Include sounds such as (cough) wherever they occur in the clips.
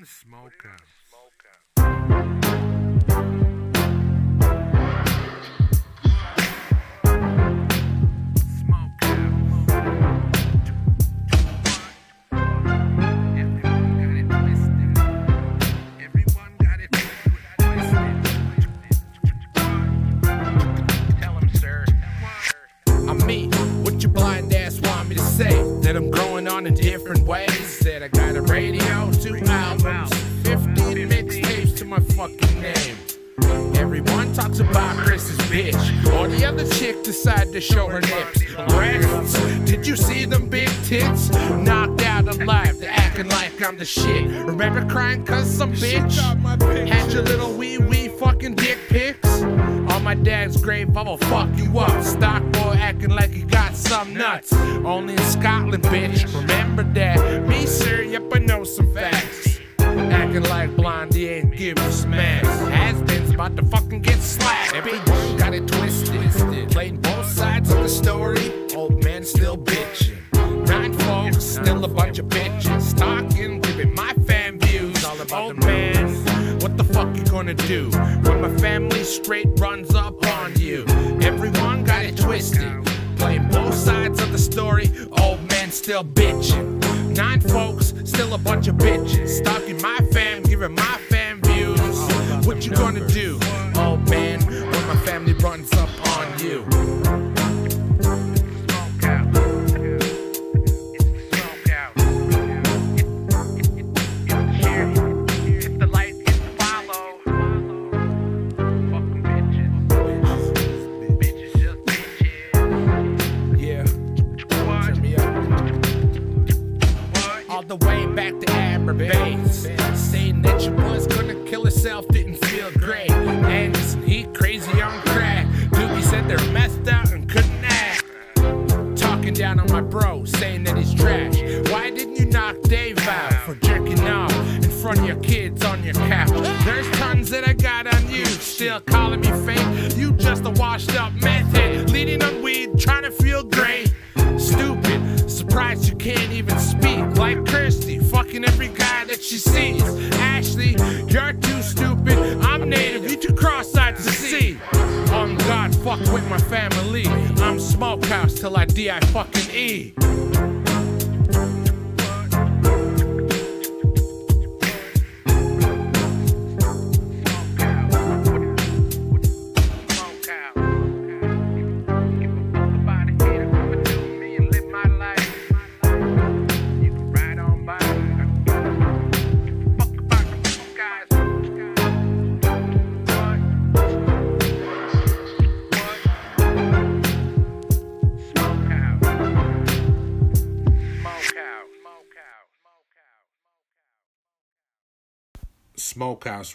on to show her nips. Did you see them big tits? Knocked out alive. They're acting like I'm the shit. Remember crying cause some bitch had your little wee wee fucking dick pics? On my dad's grave, I will fuck you up. Stock boy acting like he got some nuts. Only in Scotland, bitch. Remember do when my family straight runs up on you? Everyone got it twisted. Playing both sides of the story. Old man still bitching. Nine folks, still a bunch of bitches. Stalking my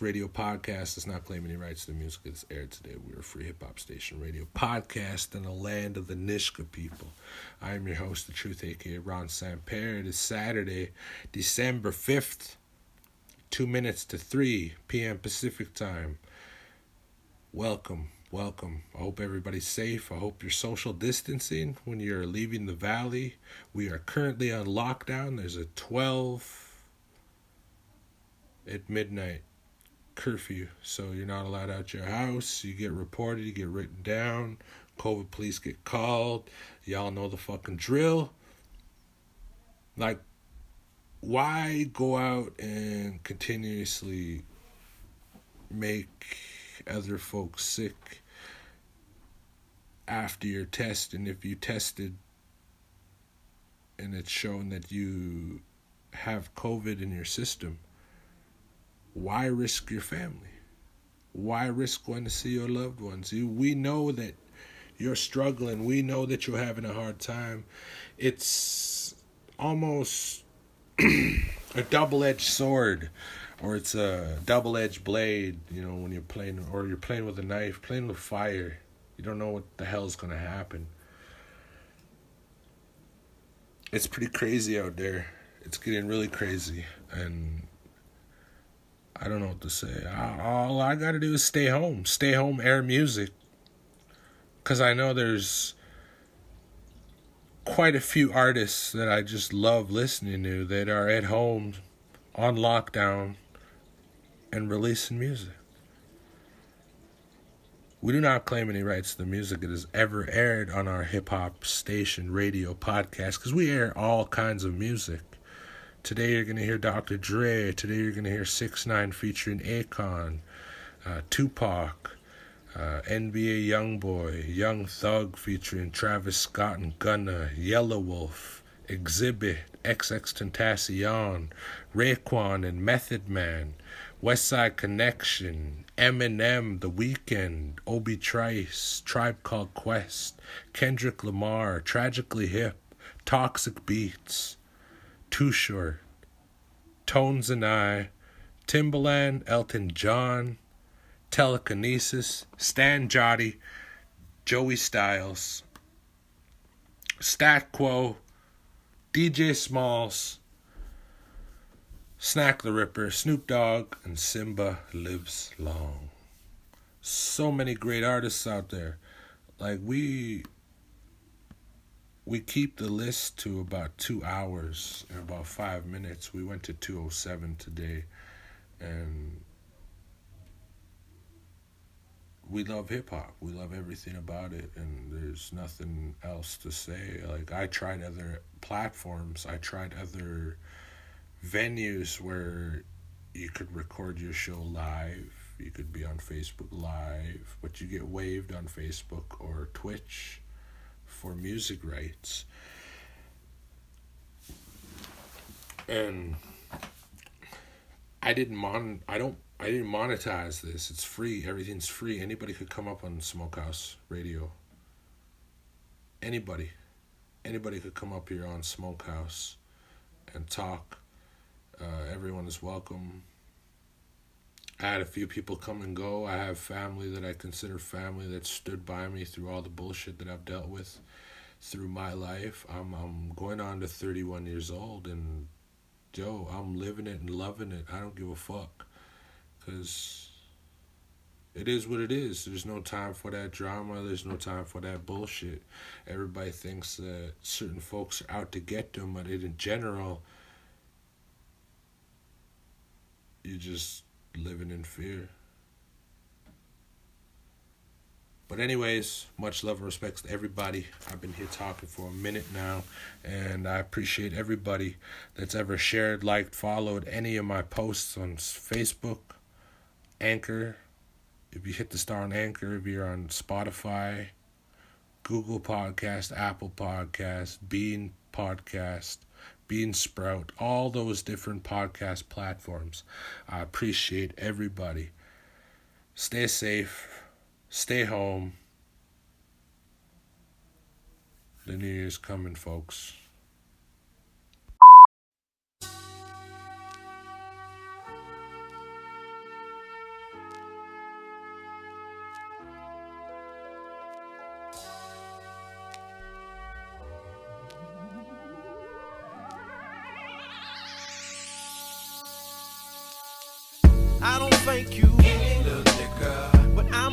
Radio Podcast does not claim any rights to the music that's aired today. We're a free hip hop station radio podcast in the land of the Nishka people. I am your host, The Truth, aka Ron Samper. It is Saturday, December 5th, 2 minutes to 3 p.m. Pacific time. Welcome, welcome. I hope everybody's safe. I hope you're social distancing when you're leaving the valley. We are currently on lockdown. There's a 12 at midnight curfew. So you're not allowed out your house. You get reported, you get written down. COVID police get called. Y'all know the fucking drill. Like, why go out and continuously make other folks sick after your test? And If you tested and it's shown that you have COVID in your system, why risk your family? Why risk going to see your loved ones? You, we know that you're struggling. We know that you're having a hard time. It's almost (clears throat) a double-edged sword, or it's a double-edged blade. You know, when you're playing, or you're playing with a knife, playing with fire. You don't know what the hell's gonna happen. It's pretty crazy out there. It's getting really crazy, and I don't know what to say. All I got to do is stay home. Stay home, air music. Because I know there's quite a few artists that I just love listening to that are at home on lockdown and releasing music. We do not claim any rights to the music that has ever aired on our hip hop station, radio, podcast, because we air all kinds of music. Today you're going to hear Dr. Dre. Today you're going to hear 6 9 featuring Akon, uh, Tupac, uh, NBA Youngboy, Young Thug featuring Travis Scott and Gunna, Yelawolf, Xzibit, XXXTentacion, Raekwon and Method Man, Westside Connection, Eminem, The Weeknd, Obi Trice, Tribe Called Quest, Kendrick Lamar, Tragically Hip, Toxic Beats, Too Short, Tones and I, Timbaland, Elton John, Telekinesis, Stan Jotty, Joey Styles, Stat Quo, DJ Smalls, Snak the Ripper, Snoop Dogg, and Simba Lives Long. So many great artists out there. Like we we keep the list to about two hours and about five minutes. We went to two oh seven today and we love hip hop. We love everything about it, and there's nothing else to say. Like I tried other platforms. I tried other venues where you could record your show live. You could be on Facebook Live, but you get waived on Facebook or Twitch for music rights. And I didn't mon I don't I didn't monetize this. It's free. Everything's free. Anybody could come up on Smokehouse Radio. Anybody. Anybody could come up here on Smokehouse and talk. Uh, everyone is welcome. I had a few people come and go. I have family that I consider family that stood by me through all the bullshit that I've dealt with through my life. I'm I'm going on to 31 years old and yo, I'm living it and loving it. I don't give a fuck. Cuz it is what it is. There's no time for that drama. There's no time for that bullshit. Everybody thinks that certain folks are out to get them, but in general, you're just living in fear. But anyways, much love and respect to everybody. I've been here talking for a minute now, and I appreciate everybody that's ever shared, liked, followed any of my posts on Facebook, Anchor. If you hit the star on Anchor, if you're on Spotify, Google Podcast, Apple Podcast, Bean Podcast, Bean Sprout, all those different podcast platforms. I appreciate everybody. Stay safe. Stay home. The New Year's coming, folks. I don't thank you,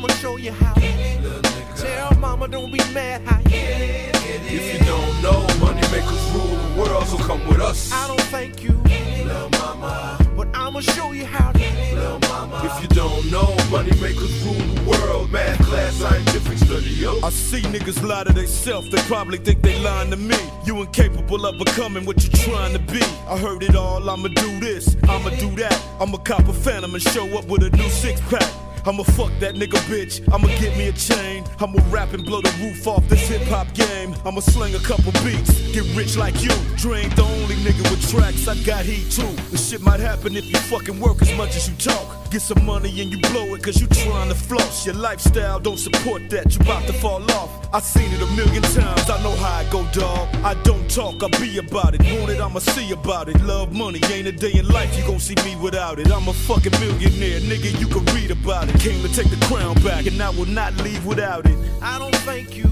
I'ma show you how. Little nigga. Tell mama don't be mad how you If you don't know, money makers rule the world, so come with us. I don't thank you, Little mama, but I'ma show you how to. little mama. If you don't know, money makers rule the world. Math class, scientific study, yo. I see niggas lie to themselves, they probably think they lying to me. You incapable of becoming what you're trying to be. I heard it all, I'ma do this, I'ma do that. I'ma cop a phantom and show up with a new six pack. I'ma fuck that nigga bitch, I'ma get me a chain. I'ma rap and blow the roof off this hip hop game. I'ma sling a couple beats, get rich like you. Dre ain't the only nigga with tracks, I got heat too. This shit might happen if you fucking work as much as you talk. Get some money and you blow it cause you trying to floss. Your lifestyle don't support that, you about to fall off. I seen it a million times, I know how I go, dog. I don't talk, I be about it. Want it, I'ma see about it. Love money, ain't a day in life you gon' see me without it. I'm a fucking millionaire, nigga, you can read about it. Came to take the crown back, and I will not leave without it. I don't thank you,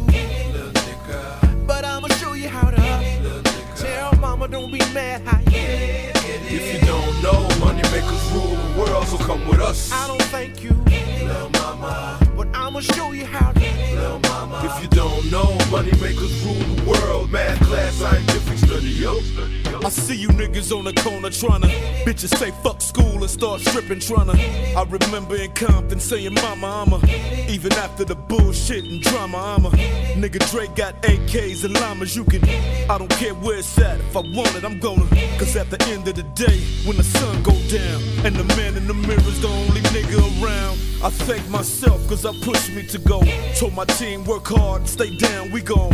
but I'ma show you how to. Tell mama don't be mad you If you don't know, money makers rule the world, so come with us. I don't thank you, Little mama, but I'ma show you how to. If you don't know, money makers rule the world. Math class, scientific study, yo. I see you niggas on the corner tryna bitches say fuck school and start stripping tryna. I remember in Compton saying mama I'm a even after the bullshit and drama I'm a nigga Drake got AKs and llamas you can I don't care where it's at if I want it I'm gonna cause at the end of the day when the sun go down and the man in the mirror's the only nigga around I thank myself cause I pushed me to go told my team work hard stay down we gon'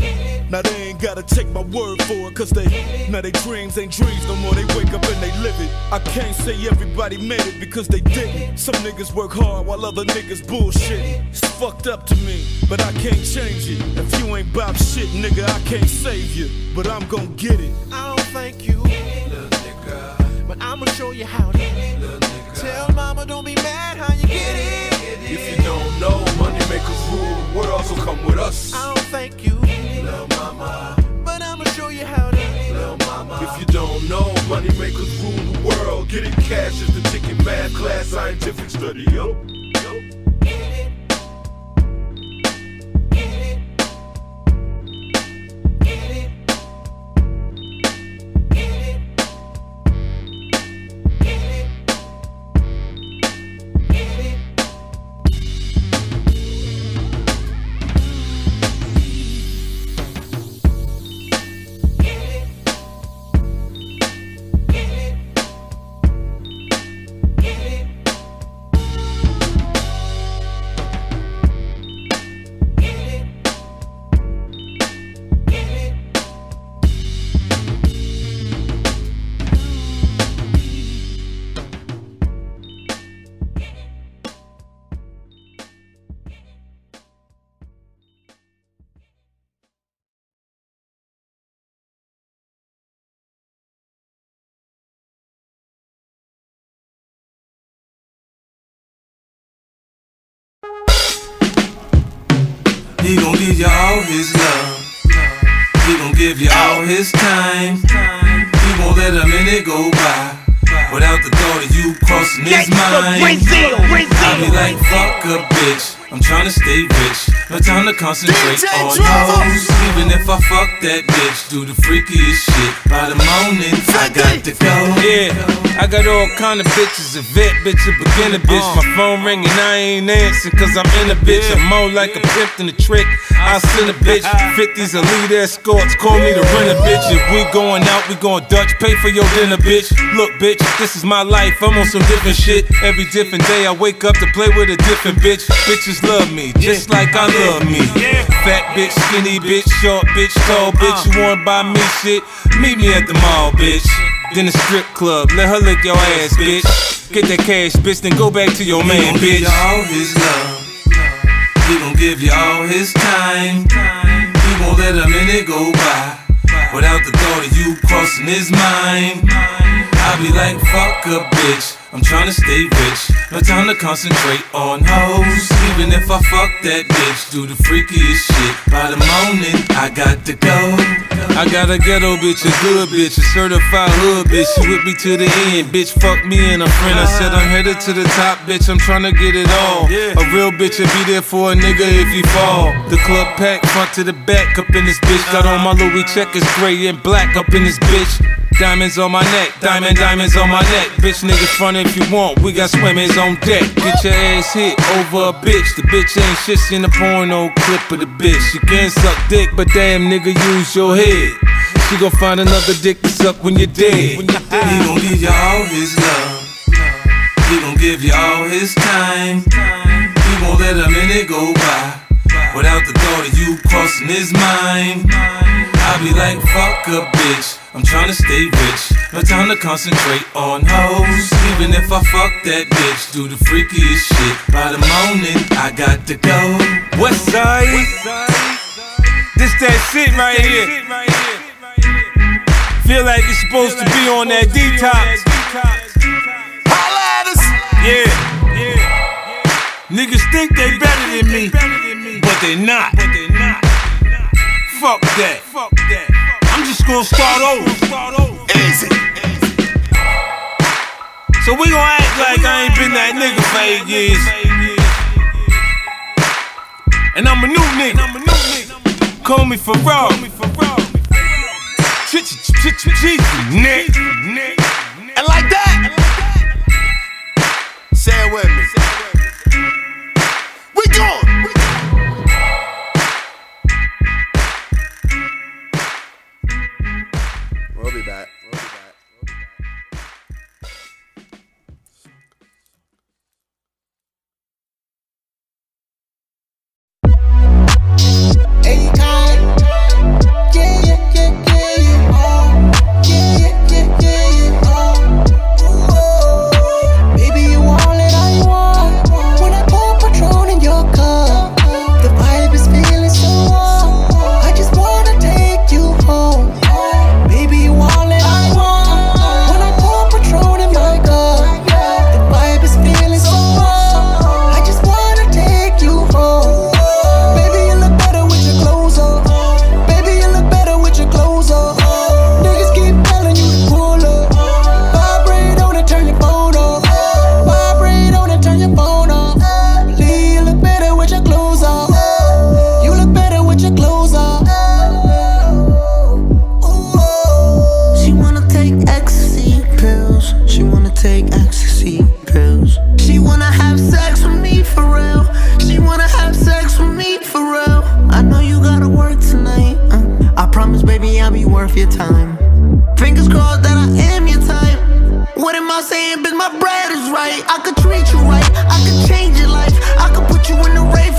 now they ain't gotta take my word for it cause they now they dreams ain't dreams no more they wake up and they live it I can't say everybody made it because they didn't some niggas work hard while other niggas bullshit it's fucked up to me but I can't change it if you ain't bop shit nigga I can't save you but I'm gon' get it I don't thank you, little nigga. But I'ma show you how to. Little nigga. Tell mama don't be mad how you get it. If you don't know, money makers rule the world, so come with us. I don't thank you, little mama. But I'ma show you how to. Little mama. If you don't know, money makers rule the world. Getting cash is the ticket, math class, scientific study, yo. He gon' give you all his love. He gon' give you all his time. He won't let a minute go by without the thought of you crossing his mind. I be like, fuck a bitch. I'm tryna stay rich. No time to concentrate on oh, hoes. Even if I fuck that bitch, do the freakiest shit. By the morning, I got to go. Yeah, I got all kind of bitches, a vet bitch, a beginner bitch. Uh. My phone ringing, I ain't answering cause I'm in a bitch. I'm more like a pimp than a trick. I send a bitch, 50s elite escorts, call me the renter bitch. If we going out, we going Dutch, pay for your dinner bitch. Look bitch, this is my life, I'm on some different shit. Every different day I wake up to play with a different bitch. Bitches love me, just like I love me. Fat bitch, skinny bitch, short bitch, tall uh-huh. bitch. You wanna buy me shit? Meet me at the mall, bitch. Then the strip club, let her lick your ass, bitch. Get that cash, bitch, then go back to your He man, gon' give bitch. you all his love. He gon' give you all his time. He won't let a minute go by without the thought of you crossing his mind. I be like, fuck a bitch. I'm tryna stay rich. No time to concentrate on hoes. Even if I fuck that bitch, do the freakiest shit. By the morning, I got to go. I got a ghetto bitch, a good bitch, a certified hood bitch. She with me to the end, bitch. Fuck me and a friend. I said I'm headed to the top, bitch. I'm tryna get it all. A real bitch will be there for a nigga if he fall. The club packed front to the back, up in this bitch. Got on my Louis checkers, gray and black, up in this bitch. Diamonds on my neck, diamond diamonds on my neck. Bitch niggas front if you want, we got swimmers on deck. Get your ass hit over a bitch. The bitch ain't shit, seen a porno clip of the bitch. She can suck dick, but damn nigga, use your head. She gon' find another dick to suck when you're dead. He gon' give you all his love. He gon' give you all his time. He won't let a minute go by without the thought of you crossing his mind. I be like, fuck a bitch. I'm tryna stay rich. No time to concentrate on hoes. Even if I fuck that bitch, do the freakiest shit. By the morning, I got to go. What's side, this that shit right here. Feel like you're supposed to be on that detox. Yeah. Niggas think they better than me, but they not. Fuck that. Fuck that. I'm just gonna start over. Easy. So we gon' act like I ain't been that nigga for eight years. And I'm a new nigga. Call me for raw. Nick. And like that. Say it with me. We gone. that. promise, baby, I'll be worth your time. Fingers crossed that I am your type. What am I saying? Bitch, my bread is right. I could treat you right. I could change your life. I could put you in the rain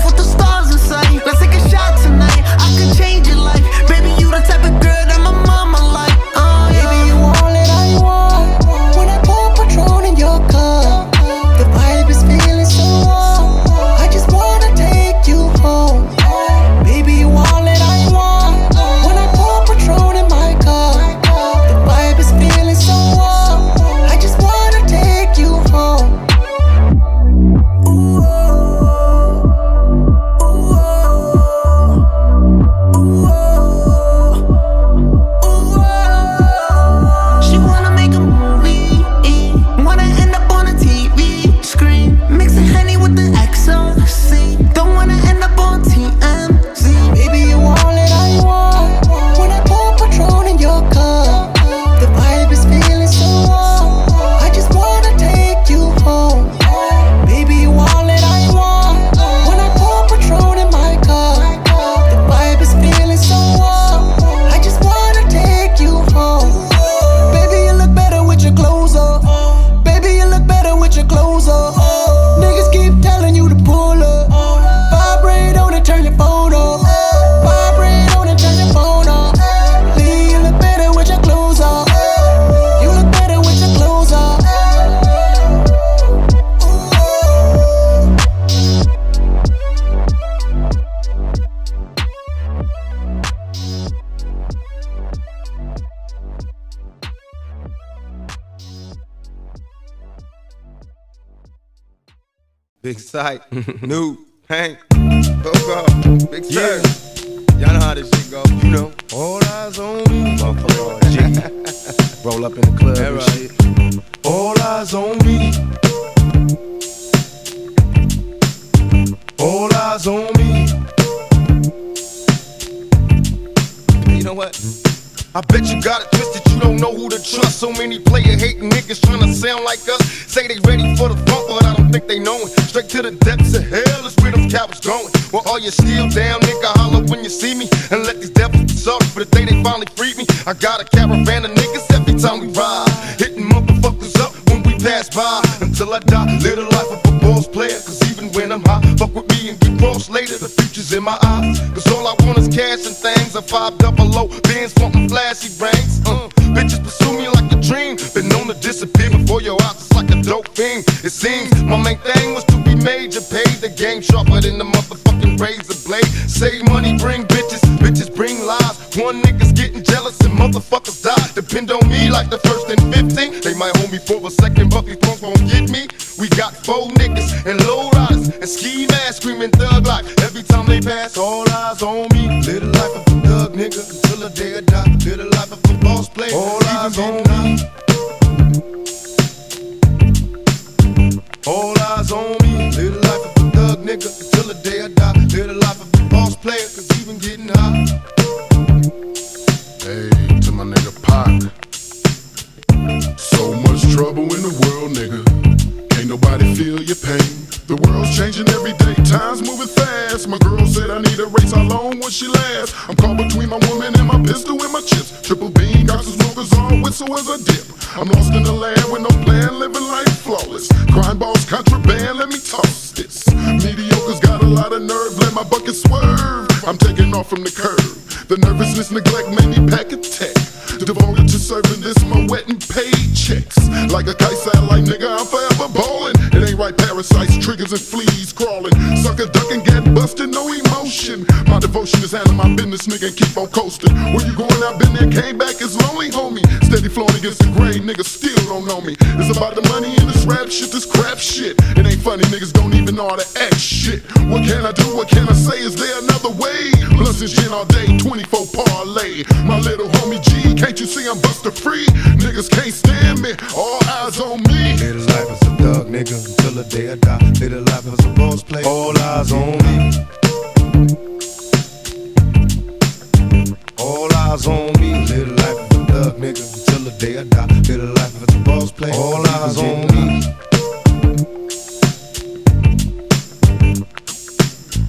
day I die. Little life is a boss player, all eyes on me.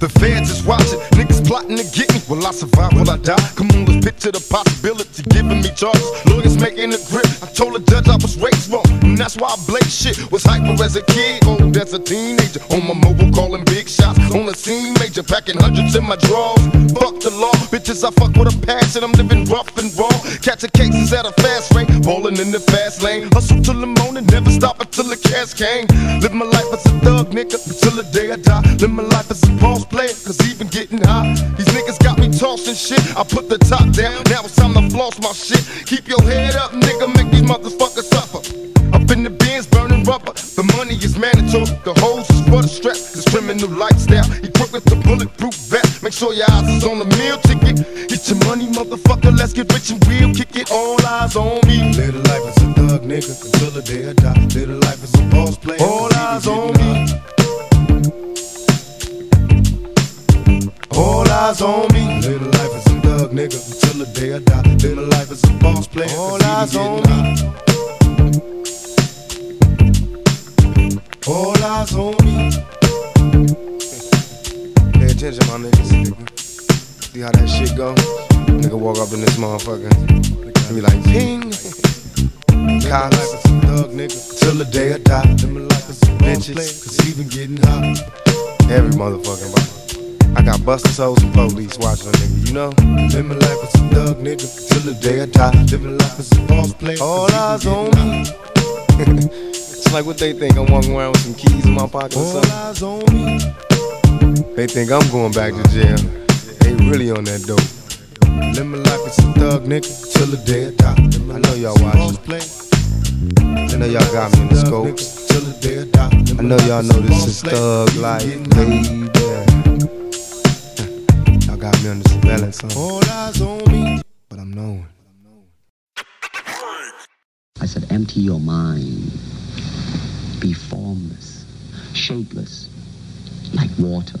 The feds is watching, niggas plotting to get me. Will I survive? Will I die? Come on, let's picture the possibility. Giving me charges, lawyers making a grip. I told the judge I was and that's why I blaze shit. Was hyper as a kid, oh, old as a teenager. On my mobile, calling big shots. On the scene, major, packing hundreds in my drawers. Fuck the law, bitches, I fuck with a passion. I'm living rough and raw. Catching cases at a fast rate, rolling in the fast lane. Hustle till the morning, never stop until the cash came. Live my life as a thug, nigga, until the day I die. Live my life as a boss player, cause he been getting hot. These niggas got me tossing shit. I put the top down, now it's time to floss my shit. Keep your head up, nigga, make these motherfuckers suffer. The rubber. The money is mandatory, the hoes is for the stress. This criminal lifestyle, equipped with the bulletproof vest. Make sure your eyes is on the meal ticket. Get your money, motherfucker, let's get rich and real. Kick it, all eyes on me. Little life is a thug, nigga, until the day I die. Little life is a boss player. All eyes on me. All eyes on me. Little life is a thug nigga until the day I die. Little life is a boss player. All eyes on me. All eyes on me. Pay attention, my niggas. See how that shit go? Nigga walk up in this motherfucker and be like, ping. A thug nigga till the day I die. A boss player, cause he been getting hot. Every motherfucking body. I got busted souls and police watching a nigga, you know? Living life is a thug nigga till the day I die. Living life is a boss player. All eyes on me. Like what they think. I'm walking around with some keys in my pocket or something. on. They think I'm going back to jail. They really on that dope. Living life is a thug nigga till the day I die. I know y'all watching. I know y'all got me in the scope. I know y'all know this is thug life, baby. Y'all got me under surveillance, huh? All eyes on me. but I'm knowing. I said, empty your mind. Be formless, shapeless, like water.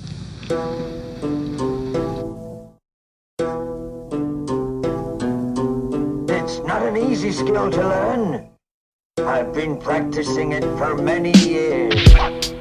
It's not an easy skill to learn. I've been practicing it for many years.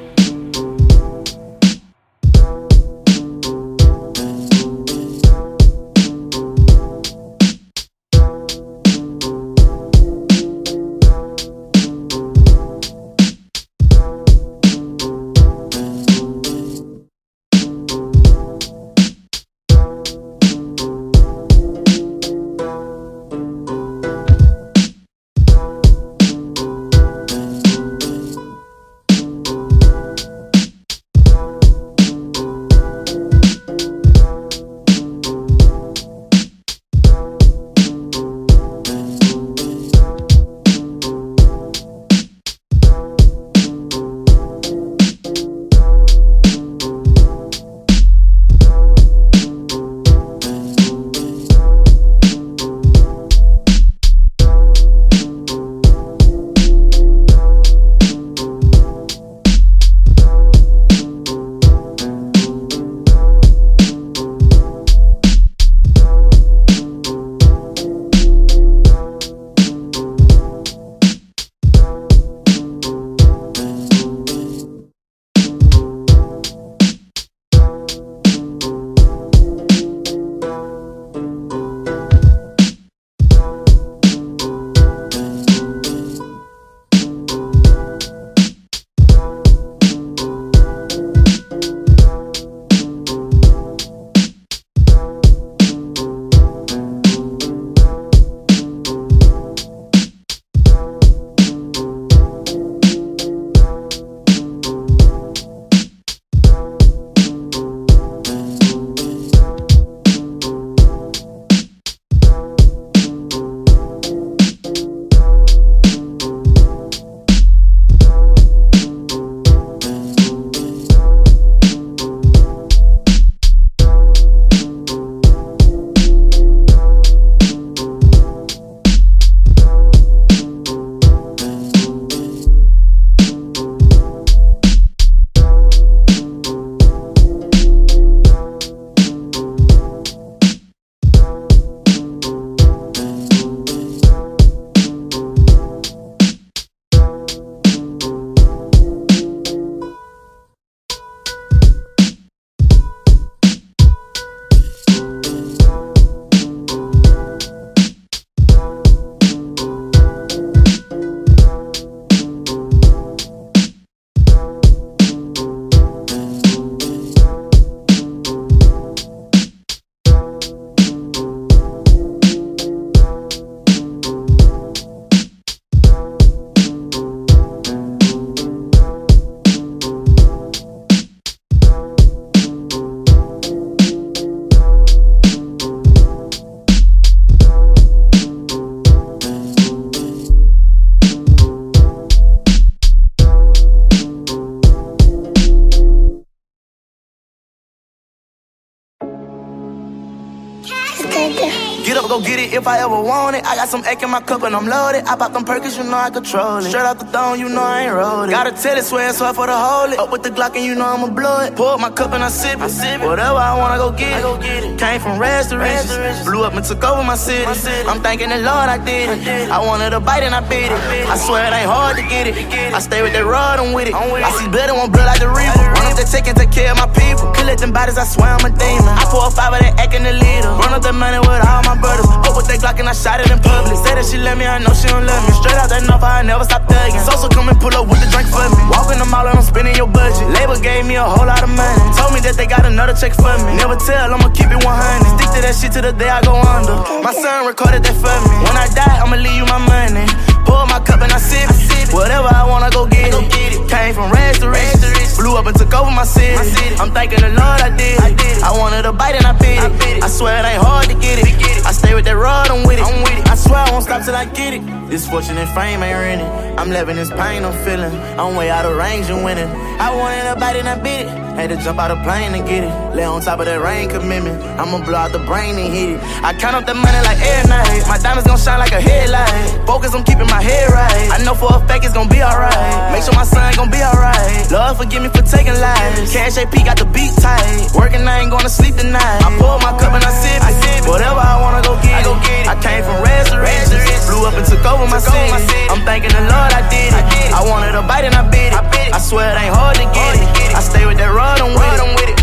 If I ever want some egg in my cup and I'm loaded. I pop them perkins, you know I control it. Straight off the dome, you know I ain't rolled it. Gotta tell it, swear it's hard for the hold it. Up with the Glock and you know I'ma blow it. Pour up my cup and I sip it. I sip it. Whatever I wanna go get it. Go get it. Came from rags to riches. Blew up and took over my city. I'm thanking the Lord I did it. I wanted a bite and I bit it. I swear it ain't hard to get it. I stay with that rod, I'm with it. I see blood and want blood like the reaper. Run up the check and take care of my people. Kill them bodies, I swear I'm a demon. I pour a five of that egg in the leader. Run up the money with all my brothers. Up with that Glock and I shot it in public. Say that she love me, I know she don't love me. Straight out that number, I never stop thugging. Sosa come and pull up with the drink for me. Walk in the mall and I'm spending your budget. Label gave me a whole lot of money. Told me that they got another check for me. Never tell, I'ma keep it 100. Stick to that shit till the day I go under. My son recorded that for me. When I die, I'ma leave you my money. Pour my cup and I sip it. Whatever I want, I go get it. Came from rags to riches. Blew up and took over my city. I'm thanking the Lord I did it. I wanted a bite and I bit it. I swear it ain't hard to get it. I stay with that rod, I'm with it. I swear I won't stop till I get it. This fortune and fame ain't renting. I'm living this pain I'm feeling. I'm way out of range and winning. I wanted a bite and I bit it. Had to jump out of plane and get it. Lay on top of that rain commitment. I'ma blow out the brain and hit it. I count up the money like every night. My diamonds gon' shine like a headlight. Focus, I'm keeping my head right. I know for a fact it's gon' be alright. Make sure my son gon' be alright. Lord, forgive me for taking lives. Cash AP got the beat tight. Working, I ain't gonna sleep tonight. I pour my cup and I sip it. Whatever I wanna go get it. I came from rags to riches. Blew up and took over my city. I'm thanking the Lord I did it. I wanted a bite and I bit it. I swear it ain't hard to get it. I stay with that I'm with it.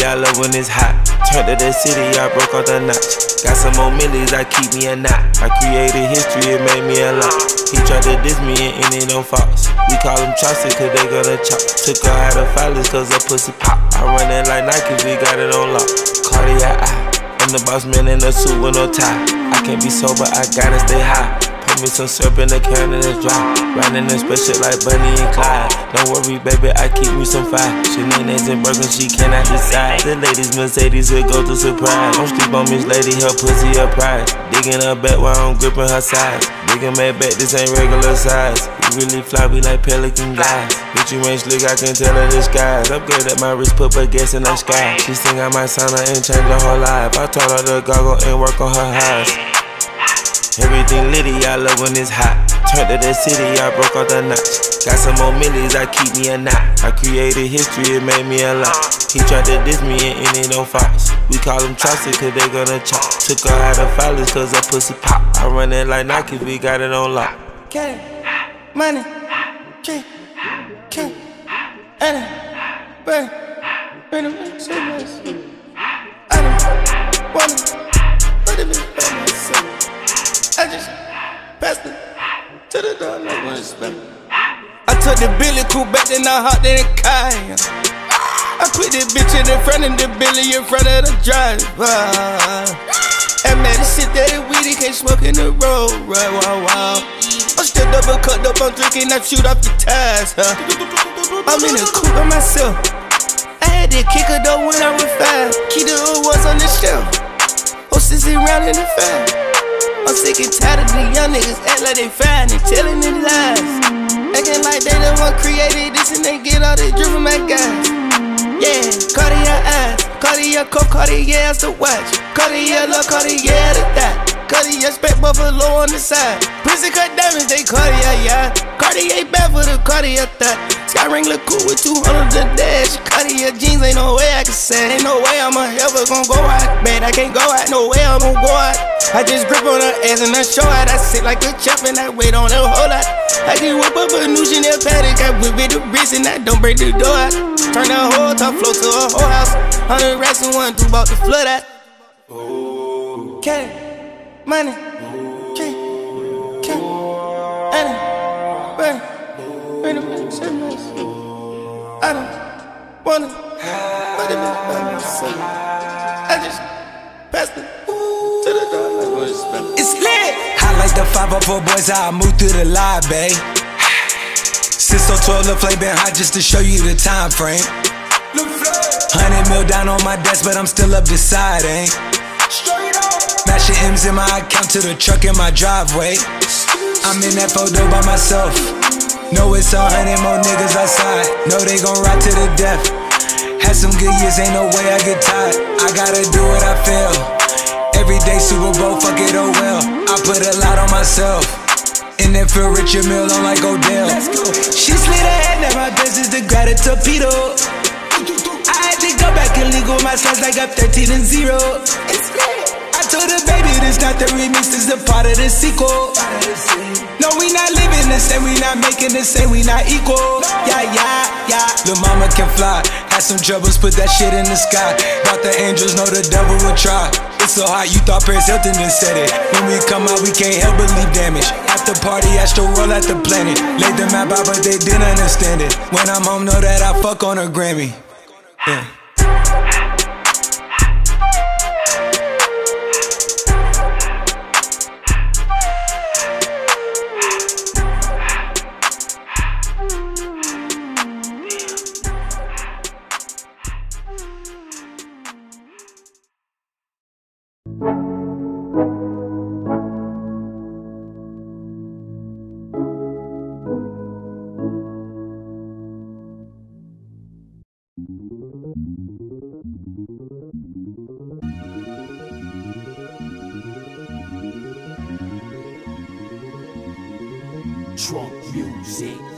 I love when it's hot. Turned to the city, I broke all the notch. Got some more millies, I keep me a knot. I created history, it made me a lot. He tried to diss me and end it on Fox. We call him Chaucer, cause they gonna chop. Took her out of filers, cause her pussy pop. I run it like Nike, we got it on lock. Cardiac. I'm the boss man in a suit with no tie. I can't be sober, I gotta stay high. Me some syrup in the can and it's dry. Riding in special like Bonnie and Clyde. Don't worry, baby, I keep me some fire. Shenanigans and burgers, she cannot decide. The ladies Mercedes will go to surprise. Don't sleep on Miss Lady, her pussy a prize. Digging her back while I'm gripping her sides. Digging my back, this ain't regular size. You really fly, we like pelican guys. Bitch, you ain't slick, I can tell her disguise. Upgrade at my wrist, put her gas in the sky. She sing I might sign her and change her whole life. I told her to goggle and work on her highs. Everything litty, I love when it's hot. Turned to the city, I broke all the notch. Got some more millies, I keep me a knot. I created history, it made me a lot. He tried to diss me and end it on Fox. We call him Chaucer, cause they gonna chop. Took her out of filers, cause her pussy pop. I run it like Nike, we got it on lock. Get it, money, K, K, Anna, Burn, Burn, Burn, so much. I don't wanna put it myself. I just passed it to the door. I took the Billy cool back, then I hopped in the car. I put this bitch in the front of the Billy in front of the driver. And man, this shit that it weedy can't smoke in the road, right? Wow, wow. I'm still double cut up, I'm drinking, I shoot off the tires, huh? I'm in the coupe by myself. I had to kick her though when I was five. The old ones on the shelf. Oh, Hostess around in the five. I'm sick and tired of the young niggas act like they fine and telling them lies. Acting like they the one created this and they get all this drip from my guys. Yeah, Cartier eyes, Cartier coat, Cartier as the watch, Cartier look, Cartier the that. Cartier spec buffalo on the side. Prison cut diamonds, they Cartier, yeah. Cartier bad for the Cartier thought. Sky ring look cool with 200 the dash. Cartier jeans, ain't no way I can say. Ain't no way I'm ever gonna go out. Man, I can't go out, no way I'm gonna go out. I just grip on her ass and I show out. I sit like a champ and I wait on her whole lot. I just whip up a new Chanel paddock. I whip it the wrist and I don't break the door out. Turn the whole top floor to a whole house. Hundred racks and one, through bout the flood out. K, money, K, K, Adam, bang, Ray, I don't wanna, but it is by myself. I just passed it to the door. It's lit. I like the 504 boys, how I move through the live, babe. Since 12 the flame been hot just to show you the time frame. Hundred mil down on my desk, but I'm still up deciding. Mashing M's in my account to the truck in my driveway. I'm in that photo by myself. Know it's a hundred more niggas outside. Know they gon' ride to the death. Had some good years, ain't no way I get tired. I gotta do what I feel. Every day Super Bowl, fuck it, oh well. I put a lot on myself. And then feel richer I'm like Odell. She slid ahead, now my business the gratitude torpedo automatic, go back and legal. My son's like up 13 and 0. I told the baby, this not the remix, this a part of the sequel. No, we not living the same, we not making the same, we not equal. Yeah, yeah, yeah. Lil' mama can fly. Had some troubles, put that shit in the sky. Thought the angels know the devil will try. It's so hot, you thought Paris Hilton just said it. When we come out, we can't help but leave damage. the party, I still roll at the planet. Laid the map out, but they didn't understand it. When I'm home, know that I fuck on a Grammy. Yeah. Trunk music.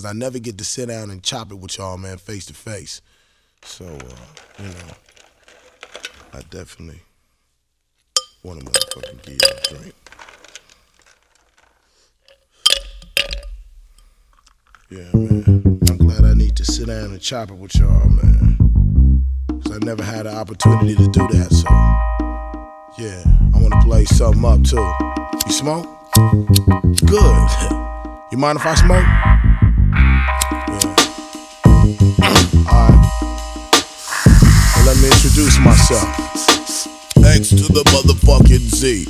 Because I never get to sit down and chop it with y'all, man, face to face. So, uh, you know, I definitely want to motherfucking give you a drink. Yeah, man. I'm glad I need to sit down and chop it with y'all, man. Cause I never had an opportunity to do that, so yeah, I wanna play something up too. You smoke? Good. (laughs) You mind if I smoke? Introduce myself. X to the motherfucking Z.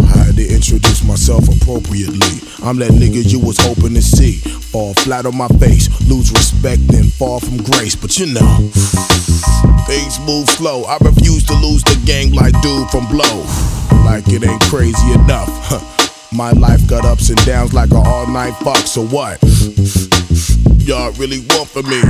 I had to introduce myself appropriately. I'm that nigga you was hoping to see. Fall flat on my face, lose respect and fall from grace. But you know, things move slow. I refuse to lose the game like dude from Blow. Like it ain't crazy enough. My life got ups and downs like an all night fuck, so what? Y'all really want for me?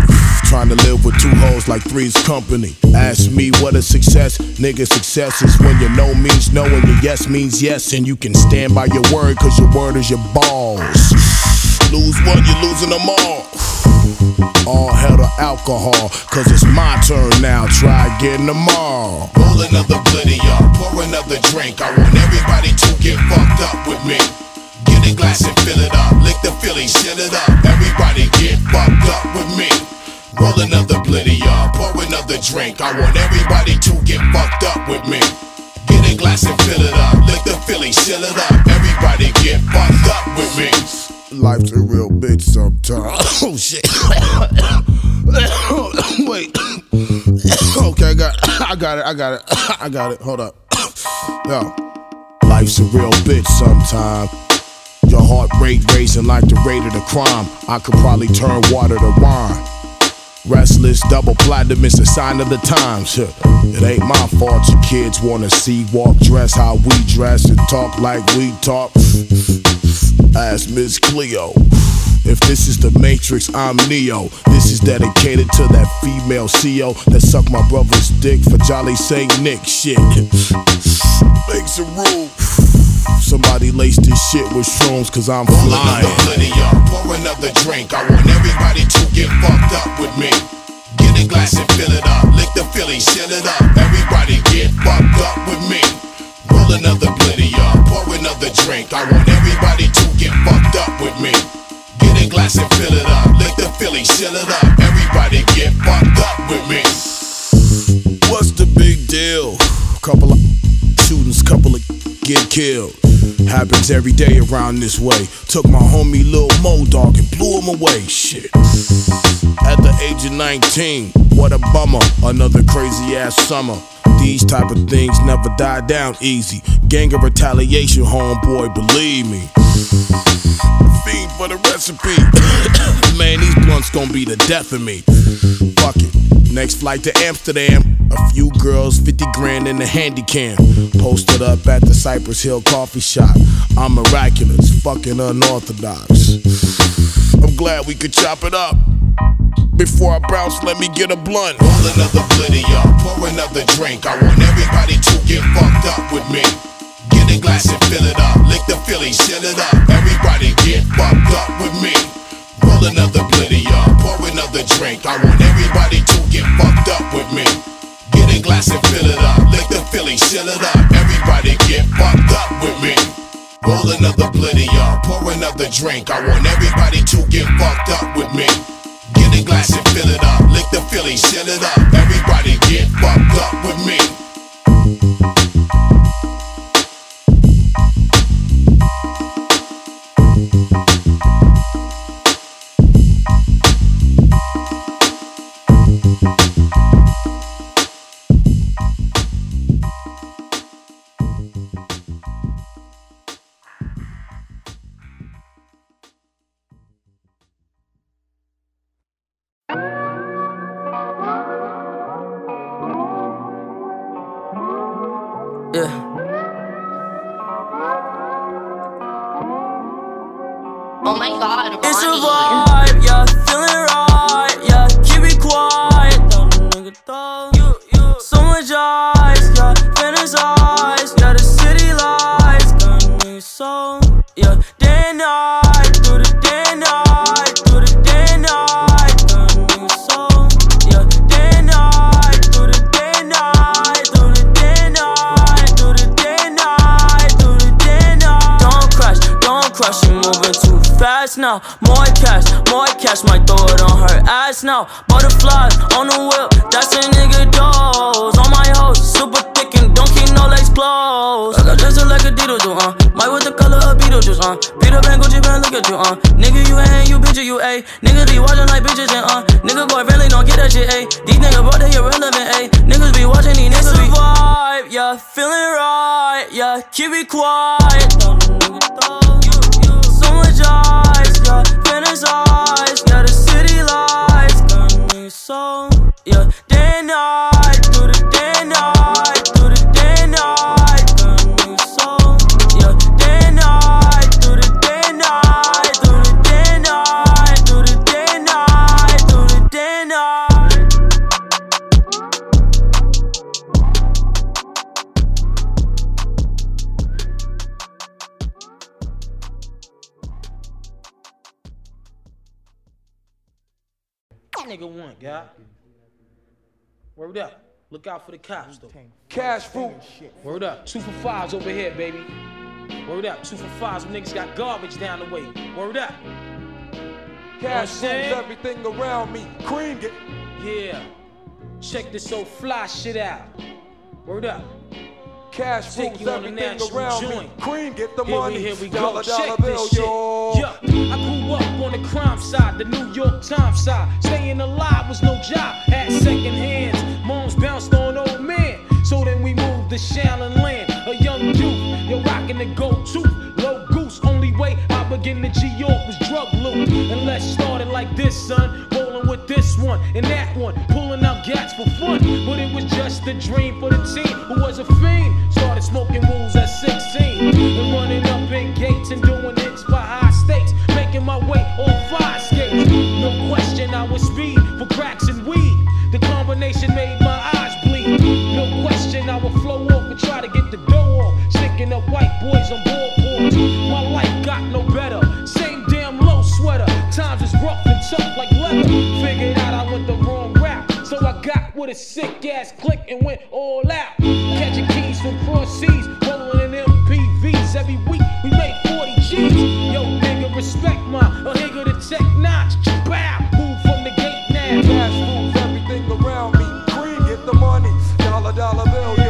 Trying to live with two hoes like three's company. Ask me what a success, nigga. Success is when your no means no and your yes means yes, and you can stand by your word, cause your word is your balls. Lose one, you're losing them all. All hell to alcohol, cause it's my turn now. Try again tomorrow. Roll another bloody up, pour another drink. I want everybody to get fucked up with me. Get a glass and fill it up, lick the Philly, shut it up. Everybody get fucked up with me. Roll another bloody up, pour another drink. I want everybody to get fucked up with me. Get a glass and fill it up, lick the Philly, shut it up. Everybody get fucked up with me. Life's a real bitch sometimes. (coughs) Oh shit. (coughs) Wait. (coughs) Okay, I got I got it, I got it, I got it. Hold up. Yo. Life's a real bitch sometimes. Your heart rate raising like the rate of the crime. I could probably turn water to wine. Restless, double platinum is a sign of the times. It ain't my fault your kids wanna see, walk, dress how we dress, and talk like we talk. Ask Miss Cleo. If this is the Matrix, I'm Neo. This is dedicated to that female CEO that sucked my brother's dick for Jolly Saint Nick. Shit. Makes a rule. Somebody lace this shit with shrooms, cause I'm flying. another bloody up, pour another drink. I want everybody to get fucked up with me. Get a glass and fill it up, lick the Philly, shut it up. Everybody get fucked up with me. Roll another bloody up, pour another drink. I want everybody to get fucked up with me. Get a glass and fill it up, lick the Philly, shut it up. Everybody get fucked up with me. What's the big deal? Couple of shootings, couple of get killed. Happens every day around this way. Took my homie Lil Mo Dog and blew him away. Shit. At the age of 19, what a bummer. Another crazy ass summer. These type of things never die down easy. Gang of retaliation, homeboy, believe me. Fiend for the recipe. (coughs) Man, these blunts gonna be the death of me. Fuck it. Next flight to Amsterdam. A few girls, 50 grand in the handy cam. Posted up at the Cypress Hill coffee shop. I'm miraculous, fucking unorthodox. I'm glad we could chop it up. Before I bounce, let me get a blunt. Roll another bloody up, pour another drink. I want everybody to get fucked up with me. Get a glass and fill it up, lick the Philly, shut it up. Everybody get fucked up with me. Roll another bloody up, pour another drink. I want everybody to get fucked up with me. Get a glass and fill it up, lick the Philly, shut it up. Everybody get fucked up with me. Roll another bloody up, pour another drink. I want everybody to get fucked up with me. Get a glass and fill it up, lick the Philly, shut it up. Everybody get fucked up with me. More cash, more cash, might throw it on her ass now. Butterflies on the whip, that's a nigga dose. On my hoes, super thick and don't keep no legs closed. I got dressed like a Dito uh. Might with the color of Beetlejuice, uh. Peter Pan, Gucci Pan, look at you, uh. Nigga, you ain't, you bitch, you a. Niggas be watching like bitches and uh. Nigga boyfriend, don't get that shit, a. These niggas brought they irrelevant, a. Niggas be watching these niggas be vibe, yeah, feeling right, yeah, keep it quiet. So much eyes, yeah, yeah, the city lights, so, yeah, day and night, through the day nigga want, guy. Word up. Look out for the cops, though. Cash fruit. Word up. Two for fives over here, baby. Word up. Two for fives. Them niggas got garbage down the way. Word up. Cash You rules know what everything around me. Cream get. Yeah. Check this old fly shit out. Word up. Cash Take rules you on a everything around me. joint. Cream get the Here we- money. here we go. dollar dollar Check bill, this shit. Yeah, I grew up on the crime side, the New York Times side. Staying alive was no job, had second hands. Moms bounced on old men. So then we moved to Shaolin Land, a young youth. You're rocking the gold tooth, low goose. Only way I begin to G York was drug loot. And let's start it like this, son. With this one and that one, pulling out gats for fun. But it was just a dream for the team who was a fiend. Started smoking rules at 16 and running up in gates and doing hits for high stakes. Making my way on fire skates. No question, I was speed for cracks and weed. The combination made my eyes bleed. No question, I would flow off and try to get the dough off. Sticking up white boys on boardboards. My life got no better. Same damn low sweater. Times is rough and like leather. Figured out I went the wrong route. So I got with a sick ass click and went all out. Catching keys from cross seas, rolling in MPVs. Every week we made 40 G's. Yo, nigga, respect my a nigga the tech notch. Bow, move from the gate now. Cash rules everything around me. Cream get the money. Dollar dollar bill,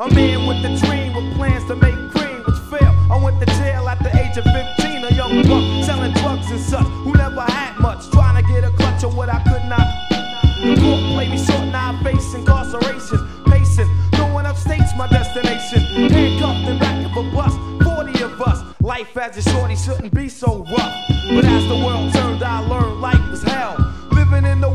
A man with a dream with plans to make cream, which failed. I went to jail at the age of 15, a young buck selling drugs and such, who never had much, trying to get a clutch of what I could not. The court played me short, now I face incarceration. Pacing, going upstate's my destination. Handcuffed the back of a bus, 40 of us. Life as a shorty shouldn't be so rough. But as the world turned, I learned life was hell. Living in the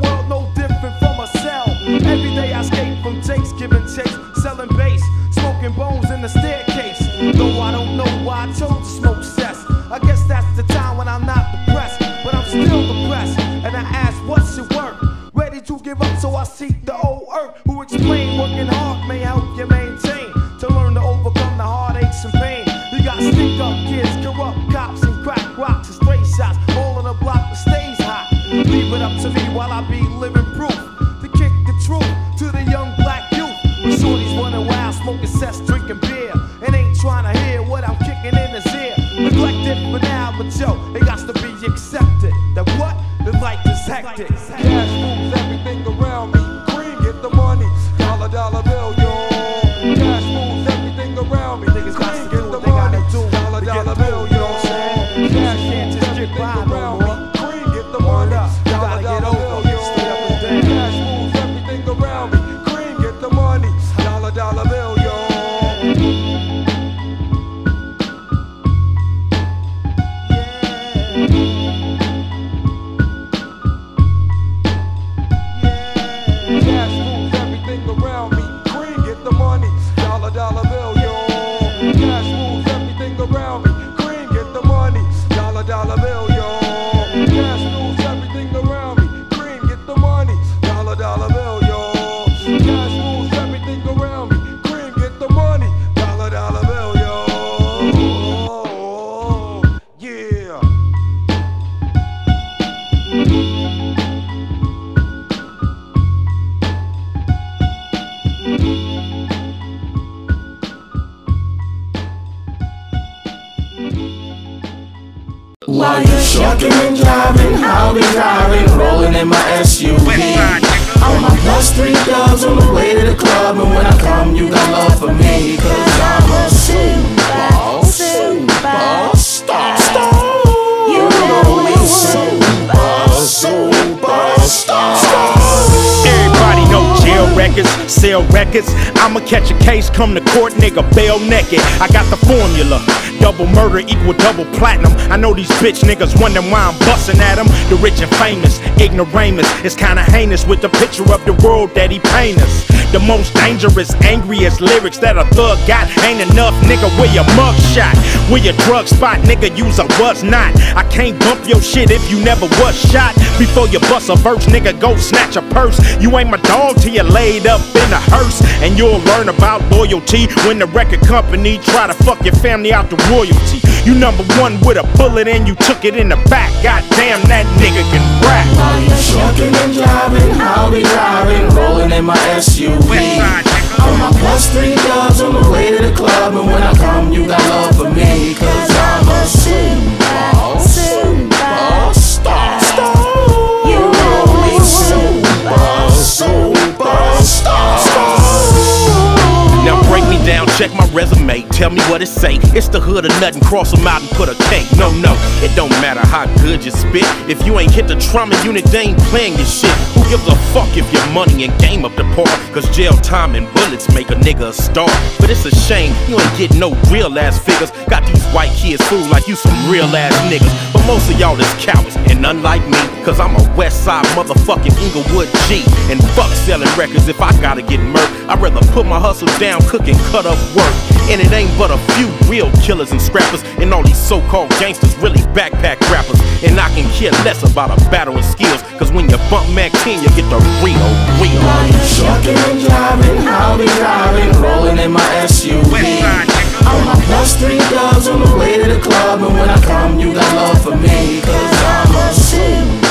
the staircase. Though I don't know why I chose to smoke cess. I guess that's the time when I'm not depressed, but I'm still depressed. And I ask, what's it worth? Ready to give up, so I seek the old earth who explain working hard may help you maintain to learn to overcome the heartaches and pain. You got stick up kids, corrupt cops, and crack rocks and stray shots, all in a block that stays hot. Leave it up to me while I be living come to court, nigga, bail naked. I got the formula. Double murder equal double platinum. I know these bitch niggas wondering why I'm busting at them. The rich and famous, ignoramus. It's kinda heinous with the picture of the world that he paint us. The most dangerous, angriest lyrics that a thug got. Ain't enough, nigga, where your mug shot. Where your drug spot, nigga, use a was not. I can't bump your shit if you never was shot. Before you bust a verse, nigga, go snatch a purse. You ain't my dog till you laid up in a hearse. And you'll learn about loyalty when the record company try to fuck your family out the royalty. You number one with a bullet and you took it in the back. Goddamn, that nigga can rap. While you shucking and driving, I'll be driving, rolling in my SUV. On my plus three dubs on the way to the club, and when I come, you got love for me, cause I'm a super, super star. You know me, super, superstar. Now break me down, check my resume, tell me what it say. It's the hood or nothing, cross them out and put a K. No, no, it don't matter how good you spit. If you ain't hit the trauma unit, they ain't playing your shit. Who gives a fuck if your money and game up to par? Cause jail time and bullets make a nigga a star. But it's a shame, you ain't getting no real ass figures. Got these white kids fooled like you some real ass niggas. But most of y'all is cowards, and unlike me, cause I'm a west side motherfucking Inglewood G. And fuck selling records if I gotta get murked. I'd rather put my hustle down, cook and cut up work. And it ain't but a few real killers and scrappers. And all these so-called gangsters really backpack rappers. And I can care less about a battle of skills. Cause when you bump Mack 10, you get the real, real. While you shucking and driving, I'll be driving, rolling in my SUV. On my plus three dubs on the way to the club, and when I come, you got love for me, cause I'm a super,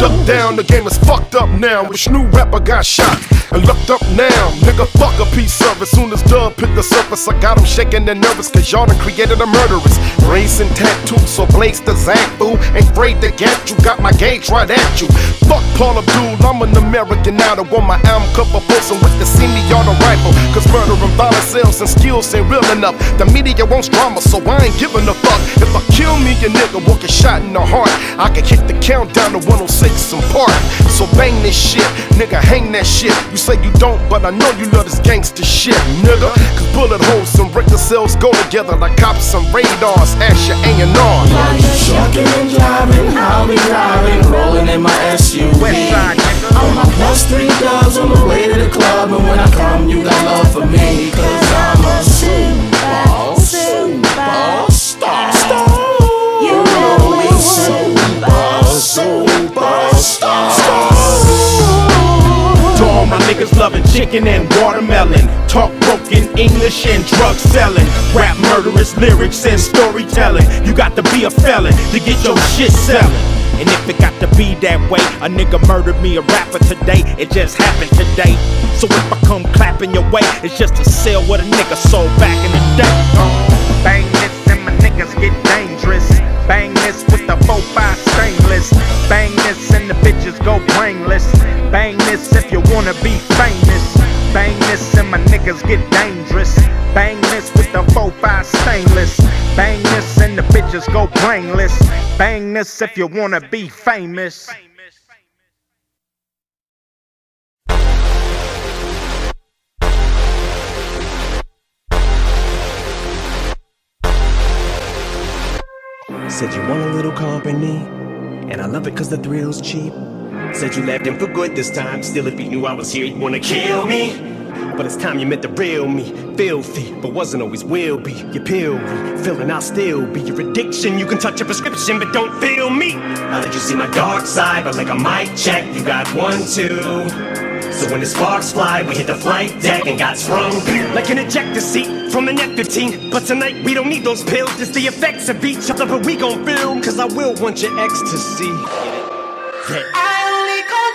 superstar. Down, the game is fucked up now. Which new rapper got shot and looked up now? Nigga, fuck a piece of it. Soon as Dub hit the surface, I got him shaking and nervous, cause y'all done created a murderess. Brains and tattoos, so blades the Zach fool. Ain't afraid to get you, got my gauge right at you. Fuck Paula Abdul, I'm an American now. The want my album cover posting with the see me on the rifle. Cause murder and violence sales and skills ain't real enough. The media wants drama, so I ain't giving a fuck. I a nigga will get shot in the heart. I can hit the countdown to 106 and Park. So bang this shit, nigga, hang that shit. You say you don't, but I know you love this gangster shit, nigga. Cause bullet holes and record cells go together like cops and radars. Ask your A&R. You shucking and driving, I'll be driving, rolling in my SUV. On my plus three dubs on the way to the club, and when I come, you got love for me, cause I'm a niggas loving chicken and watermelon. Talk broken English and drug selling. Rap murderous lyrics and storytelling. You got to be a felon to get your shit selling. And if it got to be that way, a nigga murdered me a rapper today. It just happened today. So if I come clapping your way, it's just to sell what a nigga sold back in the day. Bang this and my niggas get dangerous. Bang this with the 4-5 stainless. Bang this and the bitches go brainless. If you wanna be famous. Bang this and my niggas get dangerous. Bang this with the 4-5 stainless. Bang this and the bitches go brainless. Bang this if you wanna be famous. Said you want a little company, and I love it cause the thrill's cheap. Said you left him for good this time, still if he knew I was here, he'd wanna kill me. But it's time you met the real me, filthy, but wasn't always will be. You pill me, feeling I'll still be your addiction. You can touch a prescription, but don't feel me. I let you see my dark side, but like a mic check, you got one, two. So when the sparks fly, we hit the flight deck and got sprung. Like an ejector seat from an F-15. But tonight we don't need those pills, it's the effects of each other, but we gon' film. Cause I will want your ecstasy.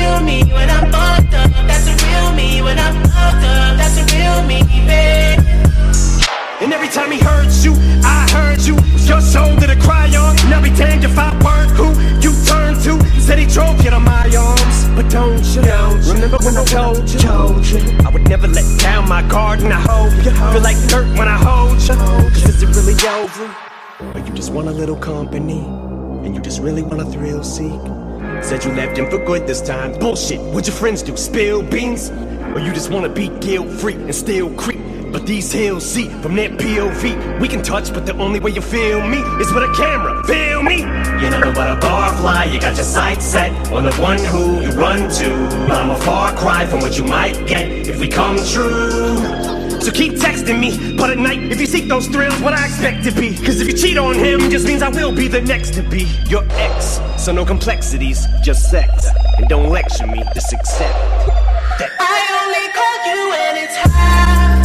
real me when I'm fucked up. That's the real me when I'm fucked up. That's the real me, babe. And every time he hurts you, I heard you. Your shoulder to cry on. And I'll be damned if I weren't who you turn to. Said he drove you to my arms. But don't you know? Remember when I told you, told you I would never let down my guard and I hope you feel like dirt when I hold you. Cause is it really over? Or you just want a little company? And you just really want a thrill seek? Said you left him for good this time. Bullshit, what'd your friends do? Spill beans? Or you just wanna be guilt free and still creep? But these hills see from their POV. We can touch, but the only way you feel me is with a camera. Feel me? You never but a barfly, you got your sights set on the one who you run to. But I'm a far cry from what you might get if we come true. So keep texting me, but at night, if you seek those thrills, what I expect to be. Cause if you cheat on him, just means I will be the next to be your ex. So no complexities, just sex. And don't lecture me, just accept. that. I only call you when it's half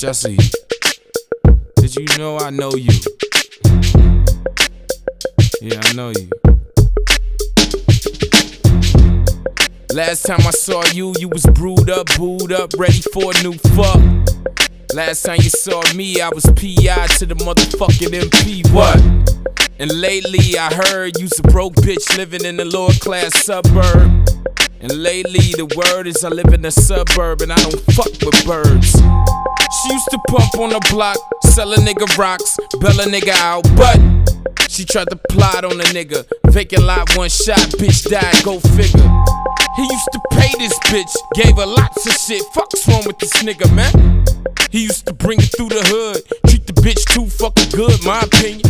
Bitch, I see you. Did you know I know you? Yeah, I know you. Last time I saw you, you was brewed up, booed up, ready for a new fuck. Last time you saw me, I was PI to the motherfucking MP. What? And lately I heard you's a broke bitch living in a lower class suburb. And lately the word is I live in a suburb and I don't fuck with birds. She used to pump on the block, sell a nigga rocks, bail a nigga out, but she tried to plot on a nigga. Vacant lot, one shot, bitch died, go figure. He used to pay this bitch, gave her lots of shit. Fuck's wrong with this nigga, man? He used to bring it through the hood, treat the bitch too fucking good, my opinion.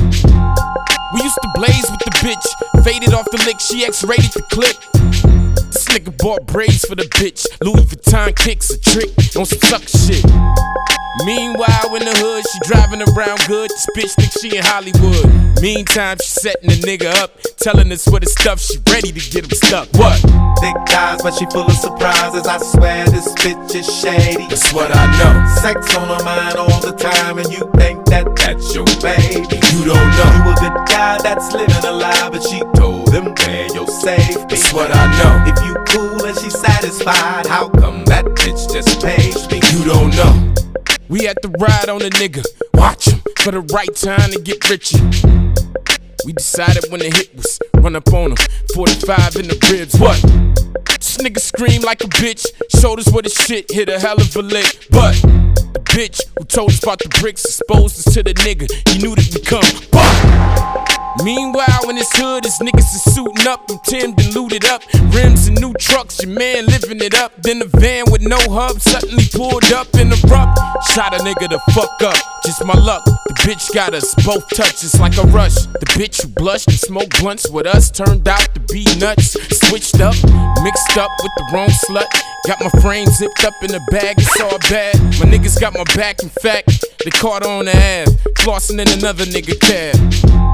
We used to blaze with the bitch, faded off the lick, she X-rated the clip. This nigga bought braids for the bitch, Louis Vuitton kicks a trick on some suck shit. Meanwhile, in the hood, she driving around good. This bitch think she in Hollywood. Meantime, she setting the nigga up, telling us what the stuff she ready to get him stuck. What? Thick thighs, but she full of surprises. I swear this bitch is shady. That's what I know. Sex on her mind all the time, and you think that that's your baby. You don't know. You a good guy that's living a lie, but she told him where your safe. That's what I know. If you cool and she satisfied, how come that bitch just pays me? You don't know. We had to ride on a nigga, watch him for the right time to get richer. We decided when the hit was run up on him, 45 in the ribs. What? This nigga scream like a bitch, shoulders what his shit hit a hell of a lick. But the bitch who told us about the bricks exposed us to the nigga. He knew that we come. But Meanwhile, in this hood, his niggas is suiting up from Tim looted up. Rims and new trucks, your man living it up. Then the van with no hub suddenly pulled up in the rough. Shot a nigga the fuck up, just my luck. The bitch got us both touches like a rush. The bitch who blushed and smoked blunts with us turned out to be nuts. Switched up, mixed up with the wrong slut. Got my frame zipped up in the bag, it's all bad. My niggas got my back, in fact, they caught on the ass. Flossing in another nigga cab.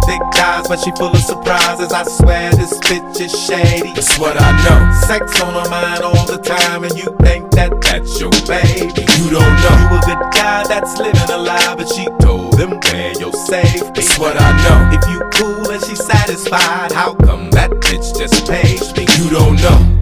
Thick thighs, but she full of surprises. I swear this bitch is shady. That's what I know. Sex on her mind all the time, and you think that that's your baby. You don't know. You a good guy that's living a lie, but she told them where your safe. That's what I know. If you cool and she satisfied, how come that bitch just pays me? You don't know.